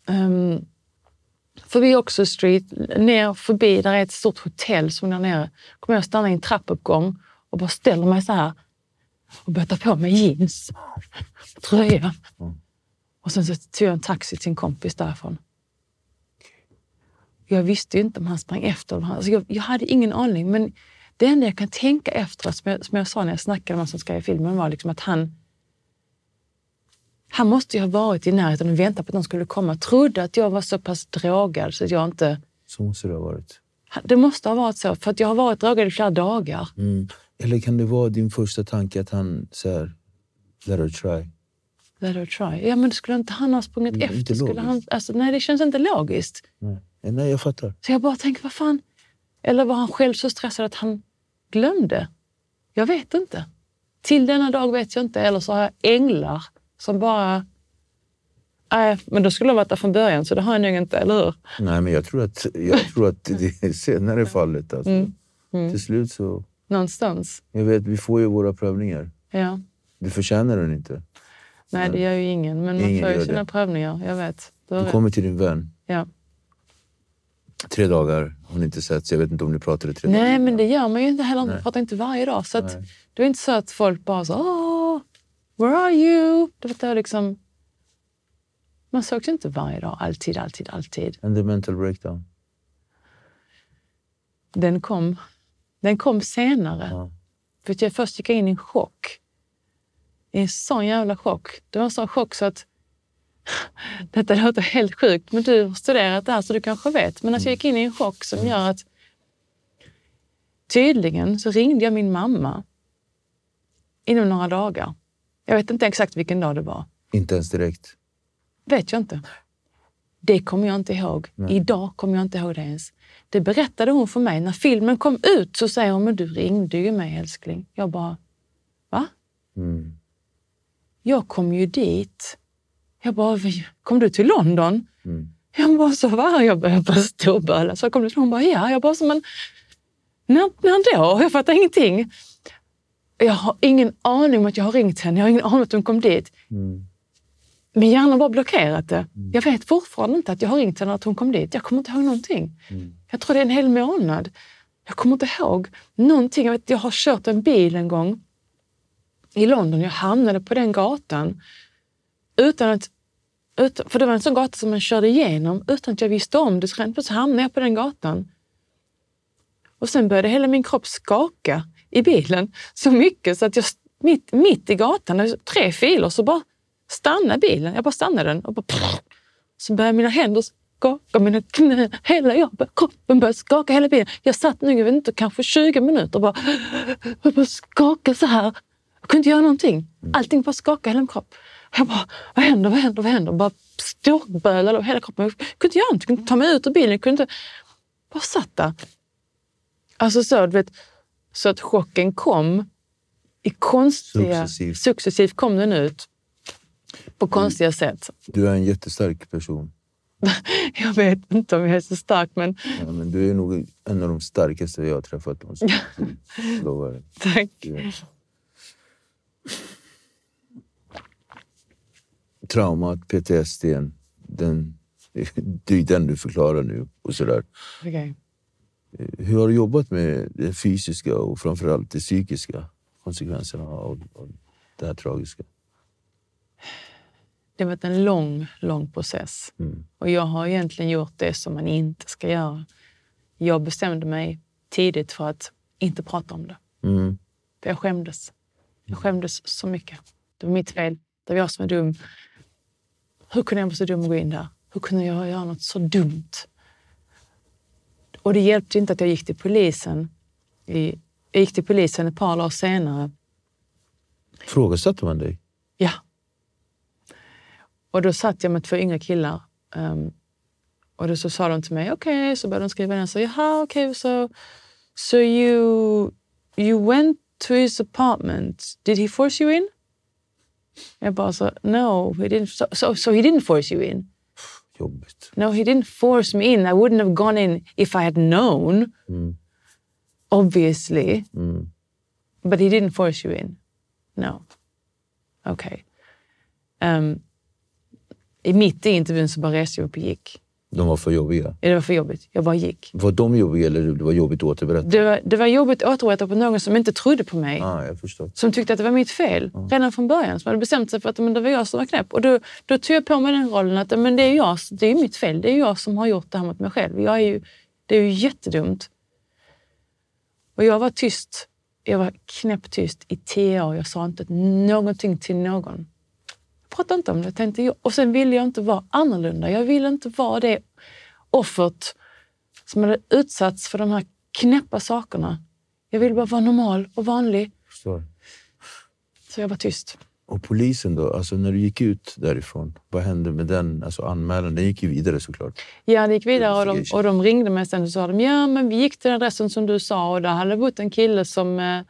Um, förbi Oxford Street, ner förbi, där är ett stort hotell som är där nere. kommer jag stanna i en trappuppgång och bara ställer mig så här och börjar ta på mig jeans, tröja. Och sen så tog jag en taxi till en kompis därifrån. Jag visste ju inte om han sprang efter. eller Alltså jag, jag hade ingen aning. Men det enda jag kan tänka efter, som jag, som jag sa när jag snackade med honom som skrev filmen, var liksom att han han måste ju ha varit i närheten och väntat på att de skulle komma. Trodde att jag var så pass drogad så att jag inte... Så måste det ha varit. Det måste ha varit så, för att jag har varit drogad i flera dagar. Mm. Eller kan det vara din första tanke att han säger let her try? Let her try. Ja, men skulle inte han ha sprungit Mm, inte efter? Skulle han, alltså, nej, det känns inte logiskt. Nej. Nej, jag fattar. Så jag bara tänker, vad fan? Eller var han själv så stressad att han glömde? Jag vet inte. Till denna dag vet jag inte. Eller så har jag änglar som bara... Nej, men då skulle de varit där från början, så det har jag nog inte, eller hur? Nej, men jag tror att, jag tror att det är senare fallet. Alltså. Mm. Till slut så... Någonstans. Jag vet, vi får ju våra prövningar. Ja. Du förtjänar den inte. Nej, det gör ju ingen. Men man Ingen får ju sina det. prövningar. Jag vet. Du Du kommer till din vän. Ja. Tre dagar, har ni inte sett. Så jag vet inte om ni pratade tre dagar. Nej, men det gör man ju inte heller. Man Nej. pratar inte varje dag. Så att, det är inte så att folk bara så Åh, where are you? Det var det liksom... Man ju inte varje dag. Alltid, alltid, alltid. And the mental breakdown. Den kom, den kom senare. Ja. För att jag först gick in i en chock. I en sån jävla chock. Det var en sån chock så att... Detta låter helt sjukt, men du har studerat det här så du kanske vet. Men alltså jag gick in i en chock som gör att... Tydligen så ringde jag min mamma inom några dagar. Jag vet inte exakt vilken dag det var. Inte ens direkt. vet jag inte. Det kommer jag inte ihåg. Idag kommer jag inte ihåg det ens. Det berättade hon för mig. När filmen kom ut så säger hon, men du ringde ju mig älskling. Jag bara, va? Mm. Jag kom ju dit. Jag bara, "Vi- kom du till London? Mm. Jag bara, så va? Jag började bara storböla. Så kom du till Hon bara, ja. Jag bara, så, men när, när då? Jag fattar ingenting. Jag har ingen aning om att jag har ringt henne. Jag har ingen aning om att hon kom dit. Mm. Min hjärna har bara blockerat det. Jag vet fortfarande inte att jag har ringt henne att hon kom dit. Jag kommer inte ihåg någonting. Jag tror det är en hel månad. Jag kommer inte ihåg någonting. Jag, vet, jag har kört en bil en gång i London. Jag hamnade på den gatan utan att... Utan, för det var en sån gata som man körde igenom utan att jag visste om det. Så rent plötsligt hamnade jag på den gatan. Och sen började hela min kropp skaka i bilen så mycket så att jag mitt, mitt i gatan, tre filer, så bara stannade bilen. Jag bara stannade den och bara... Så började mina händer skaka, mina knän, hela jag, kroppen började skaka hela bilen. Jag satt nu, jag vet inte, kanske 20 minuter och bara, och bara skaka så här. Jag kunde inte göra någonting. Allting bara skakade hela min kropp. Jag bara, vad händer, vad händer, vad händer? Bara storbölade över hela kroppen. Jag kunde inte göra någonting, jag kunde inte ta mig ut ur bilen. Jag kunde inte... Bara satt där. Alltså så, du vet, så att chocken kom i konstiga... Successivt. Successivt kom den ut på konstiga sätt. Du är en jättestark person. Jag vet inte om jag är så stark, men Ja, men du är nog en av de starkaste jag har träffat. Lovar dig. tack. Du- Traumat, PTSD, den, det är den du förklarar nu. Och sådär. Okej. Hur har du jobbat med det fysiska och framförallt det psykiska? konsekvenserna av, av det här tragiska? Det har varit en lång, lång process. Mm. Och jag har egentligen gjort det som man inte ska göra. Jag bestämde mig tidigt för att inte prata om det. Mm. För jag skämdes. Jag skämdes så mycket. Det var mitt fel. Det var jag som var dum. Hur kunde jag vara så dum och gå in där? Hur kunde jag göra något så dumt? Och det hjälpte inte att jag gick till polisen. I, jag gick till polisen ett par dagar senare. Frågasatte man dig? Ja. Och då satt jag med två yngre killar. ehm, och då så sa de till mig, okej, okay. så började de skriva ner. Så, Jaha, okej, okay, so, so you, you went to his apartment. Did he force you in? Jag bara så, no, he didn't. So, so, so he didn't force you in? Jobbigt. No, he didn't force me in. I wouldn't have gone in if I had known. Obviously. But he didn't force you in. No. Okay. Um, I mitt i intervjun så bara reste jag upp och gick. De var för jobbiga. Ja, Det var för jobbigt. Jag bara gick. Var de jobbiga eller det var jobbigt att återberätta? Det var, det var jobbigt att återberätta på någon som inte trodde på mig. Ah, jag förstår. Som tyckte att det var mitt fel redan från början. Som hade bestämt sig för att men det var jag som var knäpp. Och då, då tog jag på mig den rollen att men det är jag, det är mitt fel. Det är jag som har gjort det här mot mig själv. Jag är ju, det är ju jättedumt. Och jag var tyst. Jag var knäpptyst i tio år. Jag sa inte någonting till någon. Jag pratade inte om det. Tänkte jag. Och sen ville jag inte vara annorlunda. Jag ville inte vara det offret som hade utsatts för de här knäppa sakerna. Jag ville bara vara normal och vanlig. förstår. Så jag var tyst. Och polisen då? Alltså när du gick ut därifrån, vad hände med den alltså anmälan? Den gick ju vidare såklart. Ja, det gick vidare och de, och de ringde mig sen och sa de, ja men vi gick till den adressen som du sa och där hade bott en kille som, eh,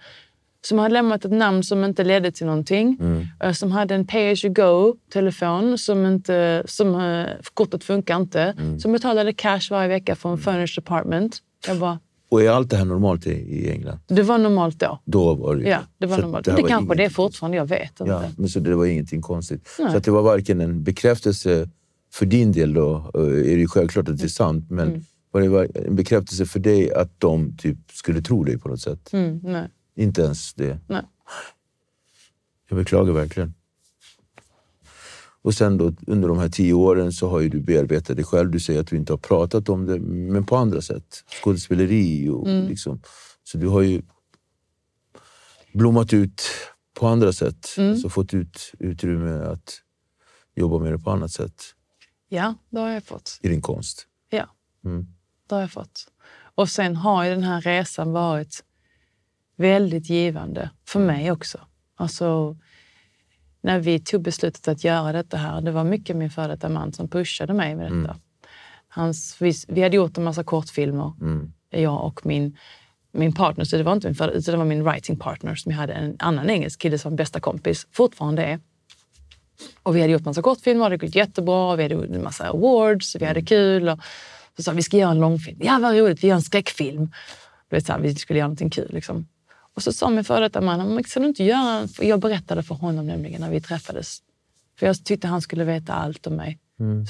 som hade lämnat ett namn som inte ledde till någonting. Eh, Som hade en pay as you go-telefon som inte, som eh, kortet funkar inte. Som betalade cash varje vecka från furnished apartment. Jag bara, Och är allt det här normalt i, i England? det var normalt då. Då var det Ja, det var så normalt. Det, var kanske det är fortfarande, jag vet inte. Ja, men så det var ingenting konstigt. Nej. Så att det var varken en bekräftelse för din del då, eh, är det självklart att det är sant, men Mm. var det var en bekräftelse för dig att de typ skulle tro dig på något sätt? Mm, nej, Inte ens det. nej. Jag beklagar verkligen. Och sen då, under de här tio åren så har ju du bearbetat dig själv. Du säger att du inte har pratat om det, men på andra sätt. Skådespeleri och liksom. Så du har ju blommat ut på andra sätt. Alltså fått ut utrymme att jobba med det på annat sätt Ja, det har jag fått. i din konst. Ja, Mm. det har jag fått. Och sen har ju den här resan varit väldigt givande för mig också. Alltså, när vi tog beslutet att göra detta här, det var mycket min före detta man som pushade mig med detta. Hans, vi, vi hade gjort en massa kortfilmer, jag och min, min partner, så det var inte min före, utan det var min writing partner som jag hade en annan engelsk kille som bästa kompis, fortfarande är. Och vi hade gjort massa kortfilmer, det gick jättebra, vi hade gjort en massa awards, vi hade kul. Och så sa vi, vi ska göra en långfilm. Ja, vad roligt, vi gör en skräckfilm. Du vet, så här, vi skulle göra någonting kul. Liksom. Och så sa min före detta man, ska du inte göra Jag berättade för honom nämligen när vi träffades. För jag tyckte han skulle veta allt om mig.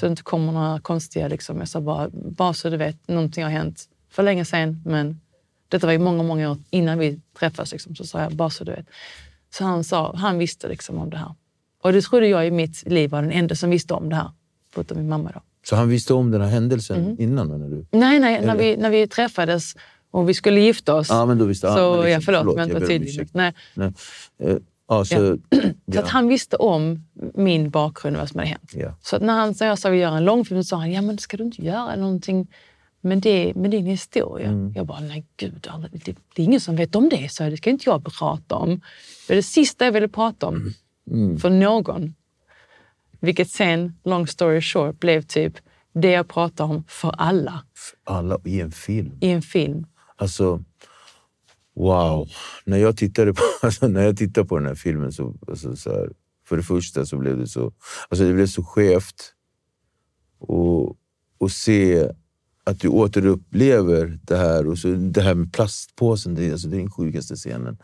Så det inte kommer några konstiga... Liksom. Jag sa bara, bara så du vet, någonting har hänt för länge sedan. Men detta var ju många, många år innan vi träffades. Liksom. Så sa jag, bara så du vet. Så han, sa, han visste liksom om det här. Och det trodde jag i mitt liv var den enda som visste om det här. Förutom min mamma då. Så han visste om den här händelsen Mm. innan menar du? Nej, nej, när vi, när vi träffades och vi skulle gifta oss. Ja, men då visste så, men liksom, ja, förlåt, förlåt, men jag var om tydlig. Nej. Nej. Eh, Ja, så, Så ja. att han visste om min bakgrund och vad som hade hänt. Ja. Så när han när jag sa att göra en långfilm så sa han, ja men ska du inte göra någonting med, det, med din historia? Mm. Jag bara, nej gud, det, det är ingen som vet om det, så det ska inte jag prata om. Det är det sista jag ville prata om Mm. för någon. Vilket sen, long story short, blev typ det jag pratar om för alla Alla i en film. i en film. Alltså, wow. När jag tittade på, alltså, när jag tittade på den här filmen så, alltså, så här, för det första så blev det så, alltså, det blev så skevt. Och, och se att du återupplever det här. Och så, det här med plastpåsen, det, alltså, det är den sjukaste scenen.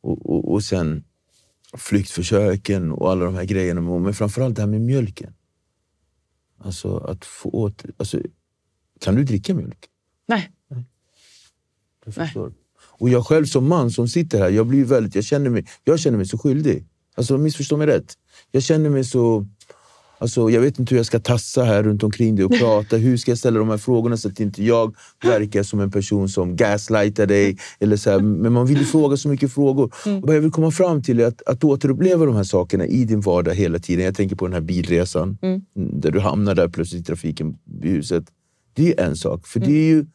Och, och, och sen flyktförsöken och alla de här grejerna. Men framförallt det här med mjölken. Alltså att få åter... Alltså, kan du dricka mjölk? Nej, Jag förstår. Och jag själv som man som sitter här, jag blir väldigt, jag känner mig, jag känner mig så skyldig. Alltså missförstå mig rätt. Jag känner mig så... Alltså, jag vet inte hur jag ska tassa här runt omkring dig och prata. Hur ska jag ställa de här frågorna så att inte jag verkar som en person som gaslightar dig? Eller så här. Men man vill ju fråga så mycket frågor. Mm. Vad jag vill komma fram till är att, att återuppleva de här sakerna i din vardag hela tiden. Jag tänker på den här bilresan, Mm. där du hamnar där plötsligt i trafiken i huset. Det är en sak. För det är ju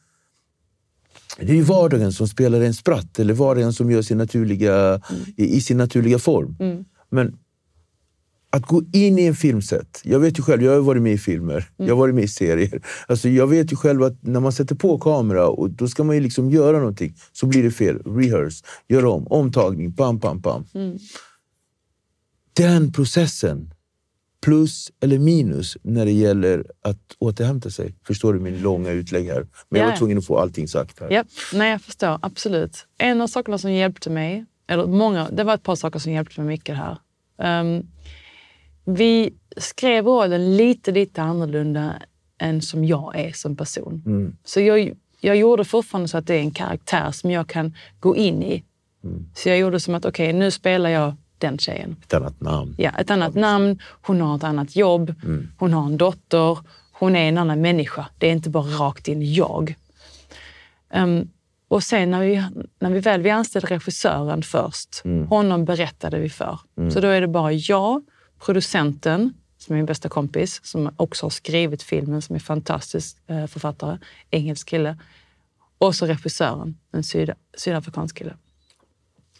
det är ju vardagen som spelar en spratt, eller vardagen som gör sin naturliga, i, i sin naturliga form. Men att gå in i en filmset. Jag vet ju själv, jag har varit med i filmer, jag har varit med i serier. Alltså jag vet ju själv att när man sätter på kamera och då ska man ju liksom göra någonting, så blir det fel. Rehearse, gör om, omtagning, pam, pam, pam. Den processen, plus eller minus när det gäller att återhämta sig. Förstår du min långa utlägg här? Men jag var tvungen att få allting sagt här. Ja, nej, jag förstår. Absolut. En av sakerna som hjälpte mig, eller många, det var ett par saker som hjälpte mig mycket här. Ehm, vi skrev rollen lite, lite annorlunda än som jag är som person. Mm. Så jag, jag gjorde fortfarande så att det är en karaktär som jag kan gå in i. Mm. Så jag gjorde som att, okej, nu spelar jag den tjejen. Ett annat namn. Ja, ett annat namn, hon har ett annat jobb, hon har en dotter, hon är en annan människa. Det är inte bara rakt in jag. Ehm, och sen när vi, när vi väl vi anställde regissören först, honom berättade vi för. Så då är det bara jag, producenten, som är min bästa kompis, som också har skrivit filmen, som är fantastisk eh, författare, engelsk kille. Och så regissören, en syd, sydafrikansk kille.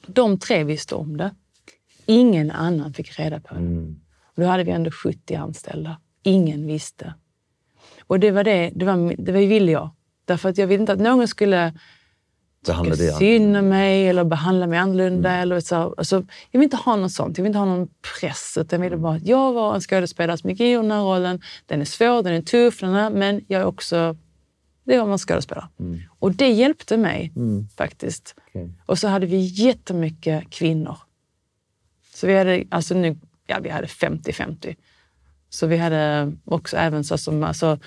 De tre visste om det. Ingen annan fick reda på det. Och då hade vi ändå 70 anställda. Ingen visste. Och det var det, det, var, det var, ville jag. Därför att jag ville inte att någon skulle Behandla tycka synd om mig eller behandla mig annorlunda. Eller så. Alltså, jag vill inte ha något sånt. Jag vill inte ha någon press. Utan jag ville bara att jag var en skådespelare som gick i den här rollen. Den är svår, den är tuff, den är, men jag är också... Det var man skådespelare. Och det hjälpte mig faktiskt. Okej. Och så hade vi jättemycket kvinnor. Så vi hade, alltså nu, ja, vi hade 50-50. Så vi hade också även så som alltså,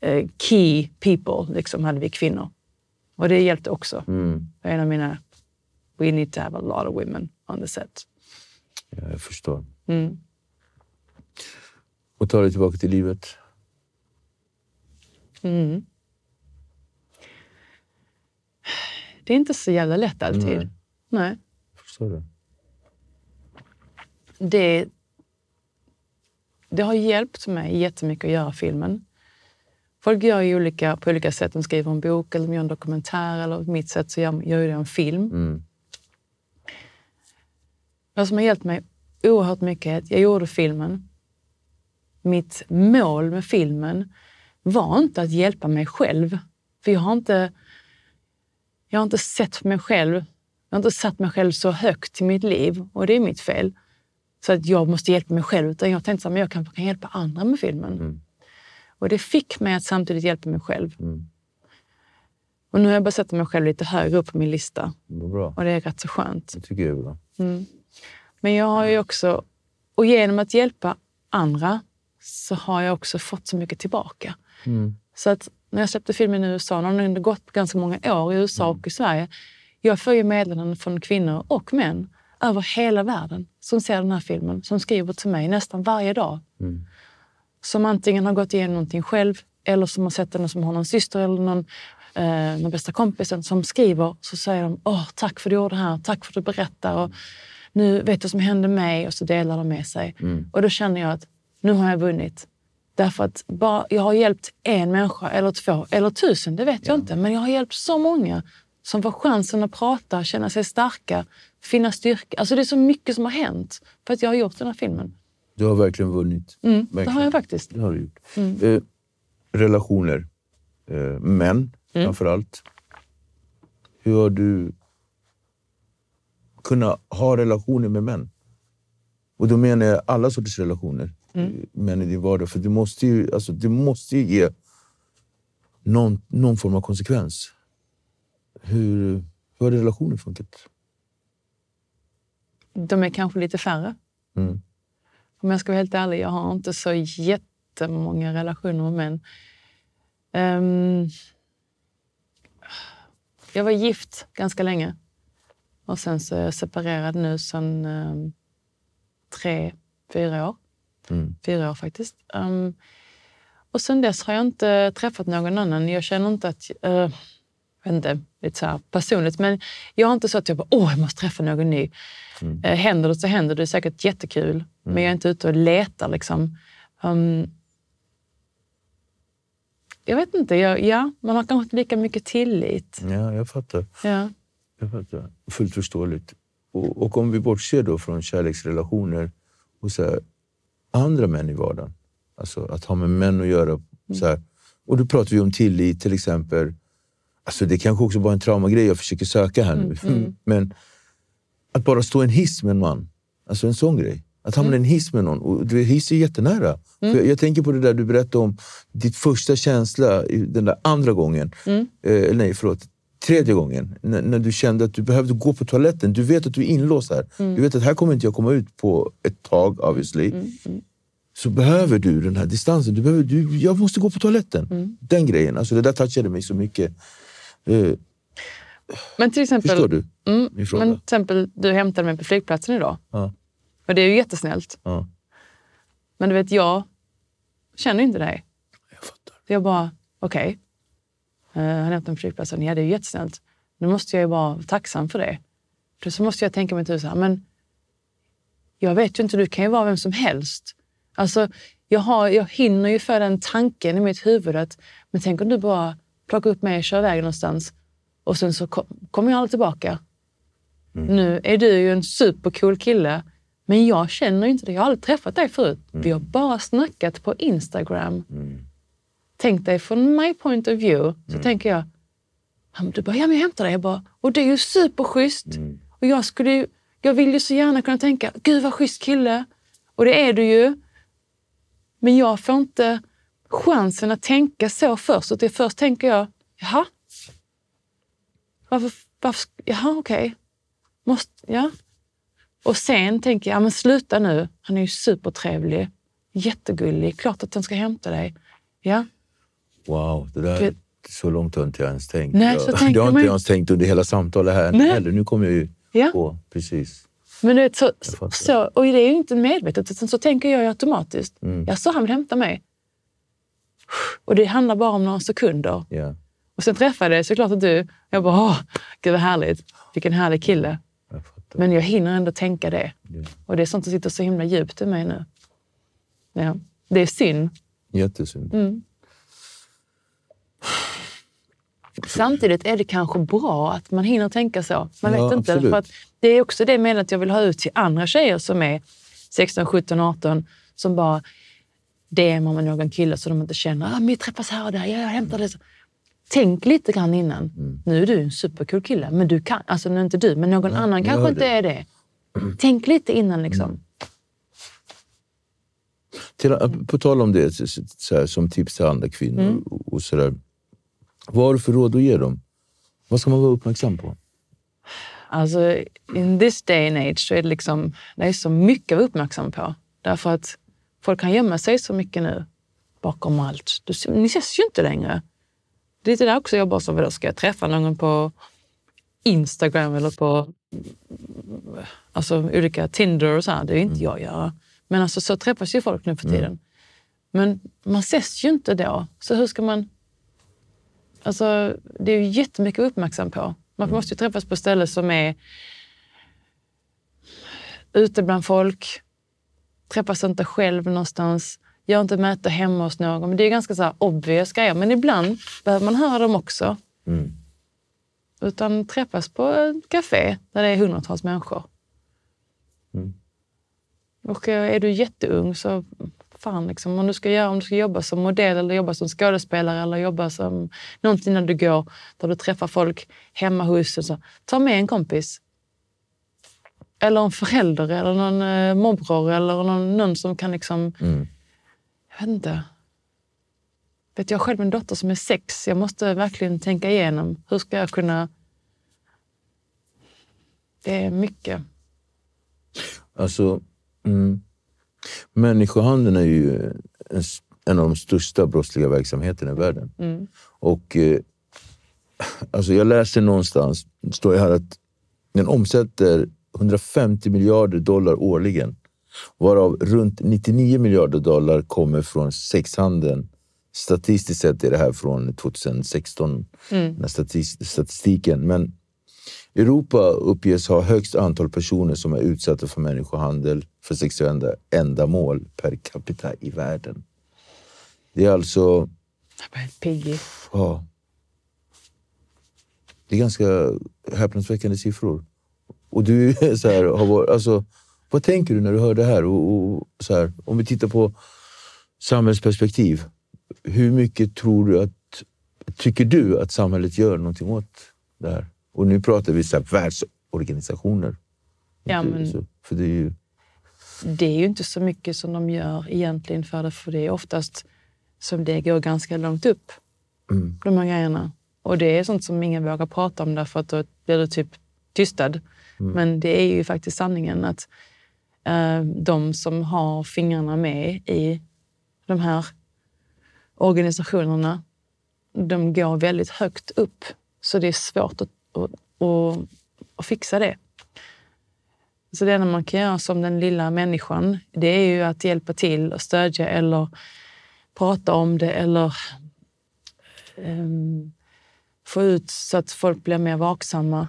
eh, key people, liksom, hade vi kvinnor. Och det hjälpte också. Mm. En av mina, we need to have a lot of women on the set. Ja, jag förstår. Mm. Och ta dig tillbaka till livet. Mm. Det är inte så jävla lätt alltid. Nej. Nej. Förstår du? Det, det har hjälpt mig jättemycket att göra filmen. Folk gör ju olika, på olika sätt. De skriver en bok eller de gör en dokumentär. Eller på mitt sätt så gör, gör jag en film. Mm. Vad som har hjälpt mig oerhört mycket är att jag gjorde filmen. Mitt mål med filmen var inte att hjälpa mig själv. För jag har inte, jag har inte sett mig själv. Jag har inte satt mig själv så högt i mitt liv. Och det är mitt fel. Så att jag måste hjälpa mig själv. Utan jag tänkte att jag kan, kan hjälpa andra med filmen. Och det fick mig att samtidigt hjälpa mig själv. Och nu har jag börjat sätta mig själv lite högre upp på min lista. Bra. Och det är rätt så skönt. Det tycker jag är bra. Men jag har ju också, och genom att hjälpa andra så har jag också fått så mycket tillbaka. Så att när jag släppte filmen i USA, när den har gått ganska många år i USA och i Sverige, jag får ju meddelanden från kvinnor och män över hela världen som ser den här filmen, som skriver till mig nästan varje dag. Som antingen har gått igenom någonting själv eller som har sett den som har någon syster eller någon, eh, någon bästa kompisen som skriver. Så säger de Åh, tack för att du gjorde det här, tack för att du berättar. Och nu vet du vad som hände mig och så delar de med sig. Och då känner jag att nu har jag vunnit. Därför att bara, jag har hjälpt en människa eller två eller tusen, det vet jag inte. Men jag har hjälpt så många som får chansen att prata, känna sig starka, finna styrka. Alltså det är så mycket som har hänt för att jag har gjort den här filmen. Du har verkligen vunnit. Mm, det Verkligen. har jag faktiskt. Det har du gjort. Eh, relationer. Eh, män, framför allt. Hur har du kunnat ha relationer med män? Och då menar jag alla sorters relationer. eh, Män i din vardag. För det måste ju, alltså, det måste ju ge någon, någon form av konsekvens. Hur, hur har relationer funkat? De är kanske lite färre. Mm. Om jag ska vara helt ärlig, jag har inte så jättemånga relationer med män. Ehm, jag var gift ganska länge. Och sen så är jag separerad nu sedan eh, tre, fyra år. Mm. Fyra år faktiskt. Um, och sen dess har jag inte träffat någon annan. Jag känner inte att... Uh, jag vet inte, lite så personligt. Men jag har inte så att jag bara, åh, jag måste träffa någon ny. Mm. Uh, händer det så händer det. Det är säkert jättekul. Men jag är inte ute och letar liksom. Um, jag vet inte. Jag, ja, man har kanske inte lika mycket tillit. Ja, jag fattar. Ja. Jag fattar. Fullt förståeligt. Och, och om vi bortser då från kärleksrelationer och så här, andra män i vardagen. Alltså att ha med män att göra. Så här. Och då pratar vi om tillit till exempel. Alltså det kanske också bara är en traumagrej jag försöker söka här nu. Men att bara stå i en hiss med en man. Alltså en sån grej. Att hamna i en hiss med någon. Och hiss är jättenära. För jag, jag tänker på det där du berättade om. Ditt första känsla i den där andra gången. Eh, nej, förlåt. Tredje gången. När, när du kände att du behövde gå på toaletten. Du vet att du är inlåst här. Du vet att här kommer inte jag komma ut på ett tag, obviously. Så behöver du den här distansen. Du behöver, du, jag måste gå på toaletten. Den grejen. Alltså det där touchade mig så mycket. Eh, Men till exempel, förstår du Mm, min fråga? men till exempel, du hämtade mig på flygplatsen idag. Ja. Och det är ju jättesnällt. Ja, Men du vet, jag känner inte dig. jag fattar. Så jag bara, okej. Eh, han hämtade mig på flygplatsen. Ja, det är ju jättesnällt. Nu måste jag ju vara tacksam för det. För så måste jag tänka mig till så här, men jag vet ju inte, du kan ju vara vem som helst. Alltså, jag, har, jag hinner ju för den tanken i mitt huvud att, men tänk om du bara plockar upp mig och kör iväg någonstans och sen så kom, kommer jag aldrig tillbaka. Nu är du ju en supercool kille, men jag känner inte dig. Jag har aldrig träffat dig förut. Vi har bara snackat på Instagram. Tänk dig från my point of view, så tänker jag, du bara, ja men jag hämtar dig. Jag bara, och det är ju superschysst. Och jag, skulle ju, jag vill ju så gärna kunna tänka, gud vad schysst kille. Och det är du ju. Men jag får inte chansen att tänka så först. Och det först tänker jag, jaha? Varför, varför jaha okej. Måste, ja. Och sen tänker jag, ja, men sluta nu. Han är ju supertrevlig. Jättegullig. Klart att han ska hämta dig. Ja. Wow, det där, Vet- så långt har inte jag ens tänkt. Nej, jag, så det har inte man jag ens tänkt under hela samtalet här Nej. heller. Nu kommer jag ju Ja. på. Precis. Men du vet, så, så, och det är ju inte medvetet, utan så tänker jag automatiskt. Mm. Jag så han vill hämta mig. Och det handlar bara om några sekunder. Ja, Och sen träffade jag såklart att du. Jag bara, åh, gud vad härligt. Vilken härlig kille. jag. Men jag hinner ändå tänka det. Ja. Och det är sånt som sitter så himla djupt i mig nu. Ja. Det är synd. Jättesynd. Mm. Samtidigt är det kanske bra att man hinner tänka så. Man Ja, vet inte. absolut. För att det är också det medlet jag vill ha ut till andra tjejer som är 16, 17, 18 som bara DMar med någon kille så de inte känner att ah, vi träffas här och där, ja, jag hämtar det. Tänk lite grann innan. Mm. Nu är du en supercool kille, men du kan, alltså nu inte du, men någon annan jag kanske inte är det. Tänk lite innan liksom. Till, på tal om det, så, så här, som tips till andra kvinnor Mm. och, och sådär. Vad har du för råd att ge dem? Vad ska man vara uppmärksam på? Alltså, in this day and age så är det liksom, det är så mycket att vara uppmärksam på. Därför att folk kan gömma sig så mycket nu bakom allt. Du, ni ses ju inte längre. Det är lite där också jag bara så, ska jag träffa någon på Instagram eller på alltså, olika Tinder och så här? Det är inte jag göra. Men alltså, så träffas ju folk nu för tiden. Men man ses ju inte då. Så hur ska man... Alltså, det är ju jättemycket att uppmärksam på. Man måste ju träffas på ställen som är ute bland folk. Träffas inte själv någonstans. Gör inte möte hemma hos någon. Men det är ganska så här obvious grejer. Men ibland behöver man höra dem också. Mm. Utan träffas på ett café där det är hundratals människor. Mm. Och eh, är du jätteung så fan, liksom, om, du ska göra, om du ska jobba som modell eller jobba som skådespelare eller jobba som någonting när du går där du träffar folk hemma hos. Så, ta med en kompis. Eller en förälder eller någon eh, morbror eller någon, någon som kan liksom... Mm. Jag vet inte. Vet jag själv en dotter som är sex. Jag måste verkligen tänka igenom. Hur ska jag kunna... Det är mycket. Alltså, mm. Människohandeln är ju en, en av de största brottsliga verksamheterna i världen. Mm. Och eh, alltså jag läste någonstans, står det här att den omsätter 150 miljarder dollar årligen. Varav runt 99 miljarder dollar kommer från sexhandeln. Statistiskt sett är det här från 2016, den statis- statistiken. Men Europa uppges ha högst antal personer som är utsatta för människohandel för sexuella ändamål per capita i världen. Det är alltså... Jag blir helt. Ja, det är ganska häpnadsväckande siffror. Och du så här, har varit, alltså, vad tänker du när du hör det här? Och, och, så här? Om vi tittar på samhällsperspektiv. Hur mycket tror du att, tycker du att samhället gör någonting åt det här? Och nu pratar vi så här, världsorganisationer. Ja, men- så, för det är ju, Det är ju inte så mycket som de gör egentligen för det, för det är oftast som det går ganska långt upp, Mm. de här grejerna. Och det är sånt som ingen vågar prata om därför att då blir du typ tystad. Mm. Men det är ju faktiskt sanningen att eh, de som har fingrarna med i de här organisationerna, de går väldigt högt upp. Så det är svårt att, att, att, att fixa det. Så det enda man kan göra som den lilla människan, det är ju att hjälpa till och stödja eller prata om det eller um, få ut så att folk blir mer vaksamma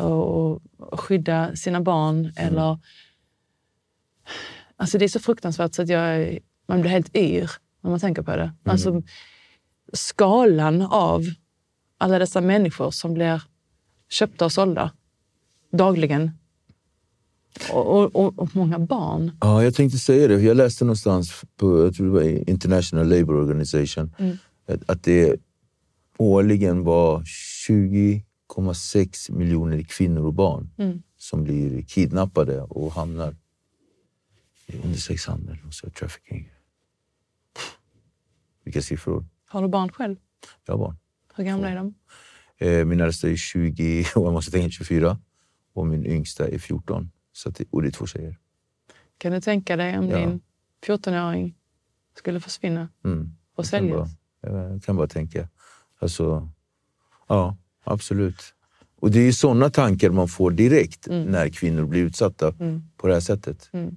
och, och skydda sina barn. Eller, alltså det är så fruktansvärt så att jag, man blir helt yr när man tänker på det. Alltså, skalan av alla dessa människor som blir köpta och sålda dagligen. Och, och, och, många barn. Ja, jag tänkte säga det. Jag läste någonstans på jag tror det var International Labour Organization att, att det årligen var 20,6 miljoner kvinnor och barn som blir kidnappade och hamnar under sexhandel och trafficking. Vilka siffror. Har du barn själv? Jag har barn. Hur gamla är de? Eh, Min äldsta är 20 och jag måste tänka 24 och min yngsta är 14. Så det, och det är två tjejer. Kan du tänka dig om Ja. din 14-åring skulle försvinna Mm. och Jag kan, bara, säljas? jag kan bara tänka. Alltså, ja, absolut. Och det är sådana tankar man får direkt när kvinnor blir utsatta på det här sättet. Mm.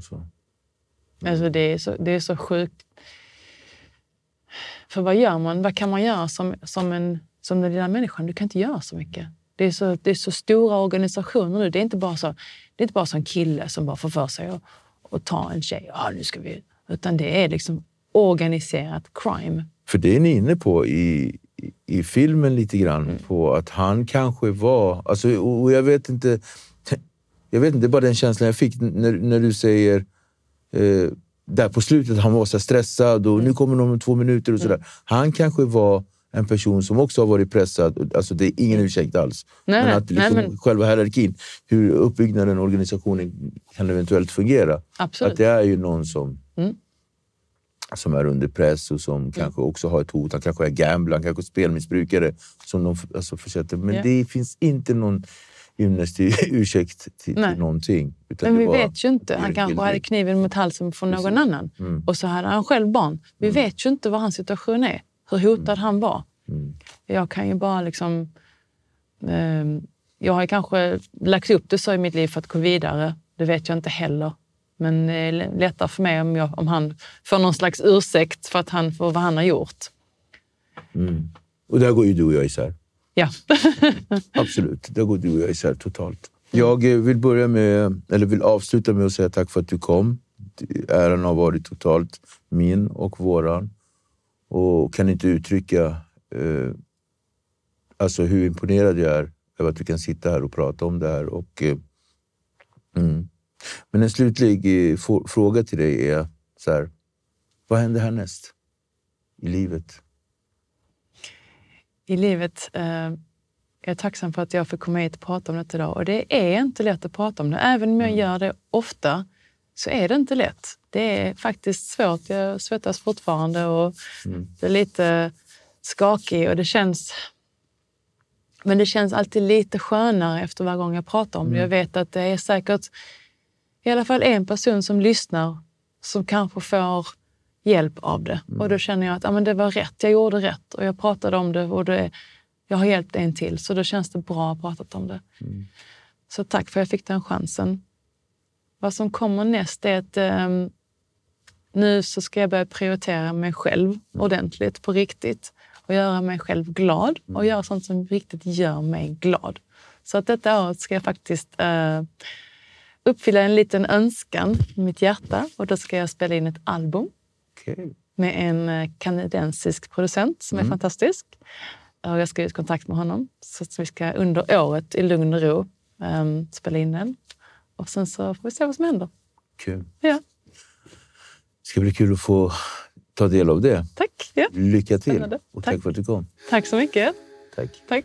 Så. Alltså det, är så, det är så sjukt. För vad gör man? Vad kan man göra som, som, en, som den lilla människan? Du kan inte göra så mycket. Det är så, det är så stora organisationer nu. Det är inte bara så, det är inte bara så en kille som bara får för sig att, att ta en tjej. Ja, nu ska vi... Utan det är liksom organiserat crime. För det är ni inne på i, i, filmen lite grann. Mm. På att han kanske var... Alltså, och jag vet inte... Jag vet inte, det är bara den känslan jag fick när, när du säger eh, där på slutet, han var så stressad och Mm. nu kommer de om två minuter och sådär. Han kanske var en person som också har varit pressad. Alltså det är ingen ursäkt alls. Nej, men att liksom nej, men- själva hierarkin, hur uppbyggnaden och organisationen kan eventuellt fungera. Absolut. Att det är ju någon som, Mm. Som är under press och som kanske också har ett hot. Han kanske är gambler, han kanske är spelmissbrukare. Som de alltså, försätter. Men Ja. det finns inte någon ymnestig ursäkt till, Nej. till någonting. Men vi vet ju inte. Han kanske hade kniven mot halsen för någon annan. Mm. Och så hade han själv barn. Vi vet ju inte vad hans situation är. Hur hotad han var. Mm. Jag kan ju bara liksom... ehm, jag har kanske lagt upp det så i mitt liv för att gå vidare. Det vet jag inte heller. Men det är lättare för mig om, jag, om han får någon slags ursäkt för, att han, för vad han har gjort. Och där går ju du och jag isär. Ja. Absolut, där går du och jag isär totalt. Jag eh, vill börja med, eller vill avsluta med att säga tack för att du kom. Äran har varit totalt min och våran. Och kan inte uttrycka eh, alltså hur imponerad jag är över att vi kan sitta här och prata om det här. Och, eh, mm. Men en slutlig eh, fråga till dig är så här, vad händer härnäst i livet? i livet. Eh, jag är tacksam för att jag får komma hit och prata om det idag. Och det är inte lätt att prata om det. Även om jag gör det ofta så är det inte lätt. Det är faktiskt svårt. Jag svettas fortfarande och det är lite skakig och det känns... Men det känns alltid lite skönare efter varje gång jag pratar om det. Jag vet att det är säkert i alla fall en person som lyssnar som kanske får hjälp av det. Och då känner jag att ja, men det var rätt, jag gjorde rätt och jag pratade om det och det, jag har hjälpt en till. Så då känns det bra att ha pratat om det. Så tack för att jag fick den chansen. Vad som kommer näst är att um, nu så ska jag börja prioritera mig själv ordentligt, på riktigt. Och göra mig själv glad och göra sånt som riktigt gör mig glad. Så att detta året ska jag faktiskt uh, uppfylla en liten önskan i mitt hjärta. Och då ska jag spela in ett album Okay. med en eh, kanadensisk producent som är fantastisk. Och jag ska ut kontakt med honom. Så att vi ska under året i lugn och ro um, spela in den. Och sen så får vi se vad som händer. Kul. Ja, Det ska bli kul att få ta del av det. tack. Ja. Lycka till Spännande. och tack Tack. för att du kom. Tack så mycket. Tack. Tack.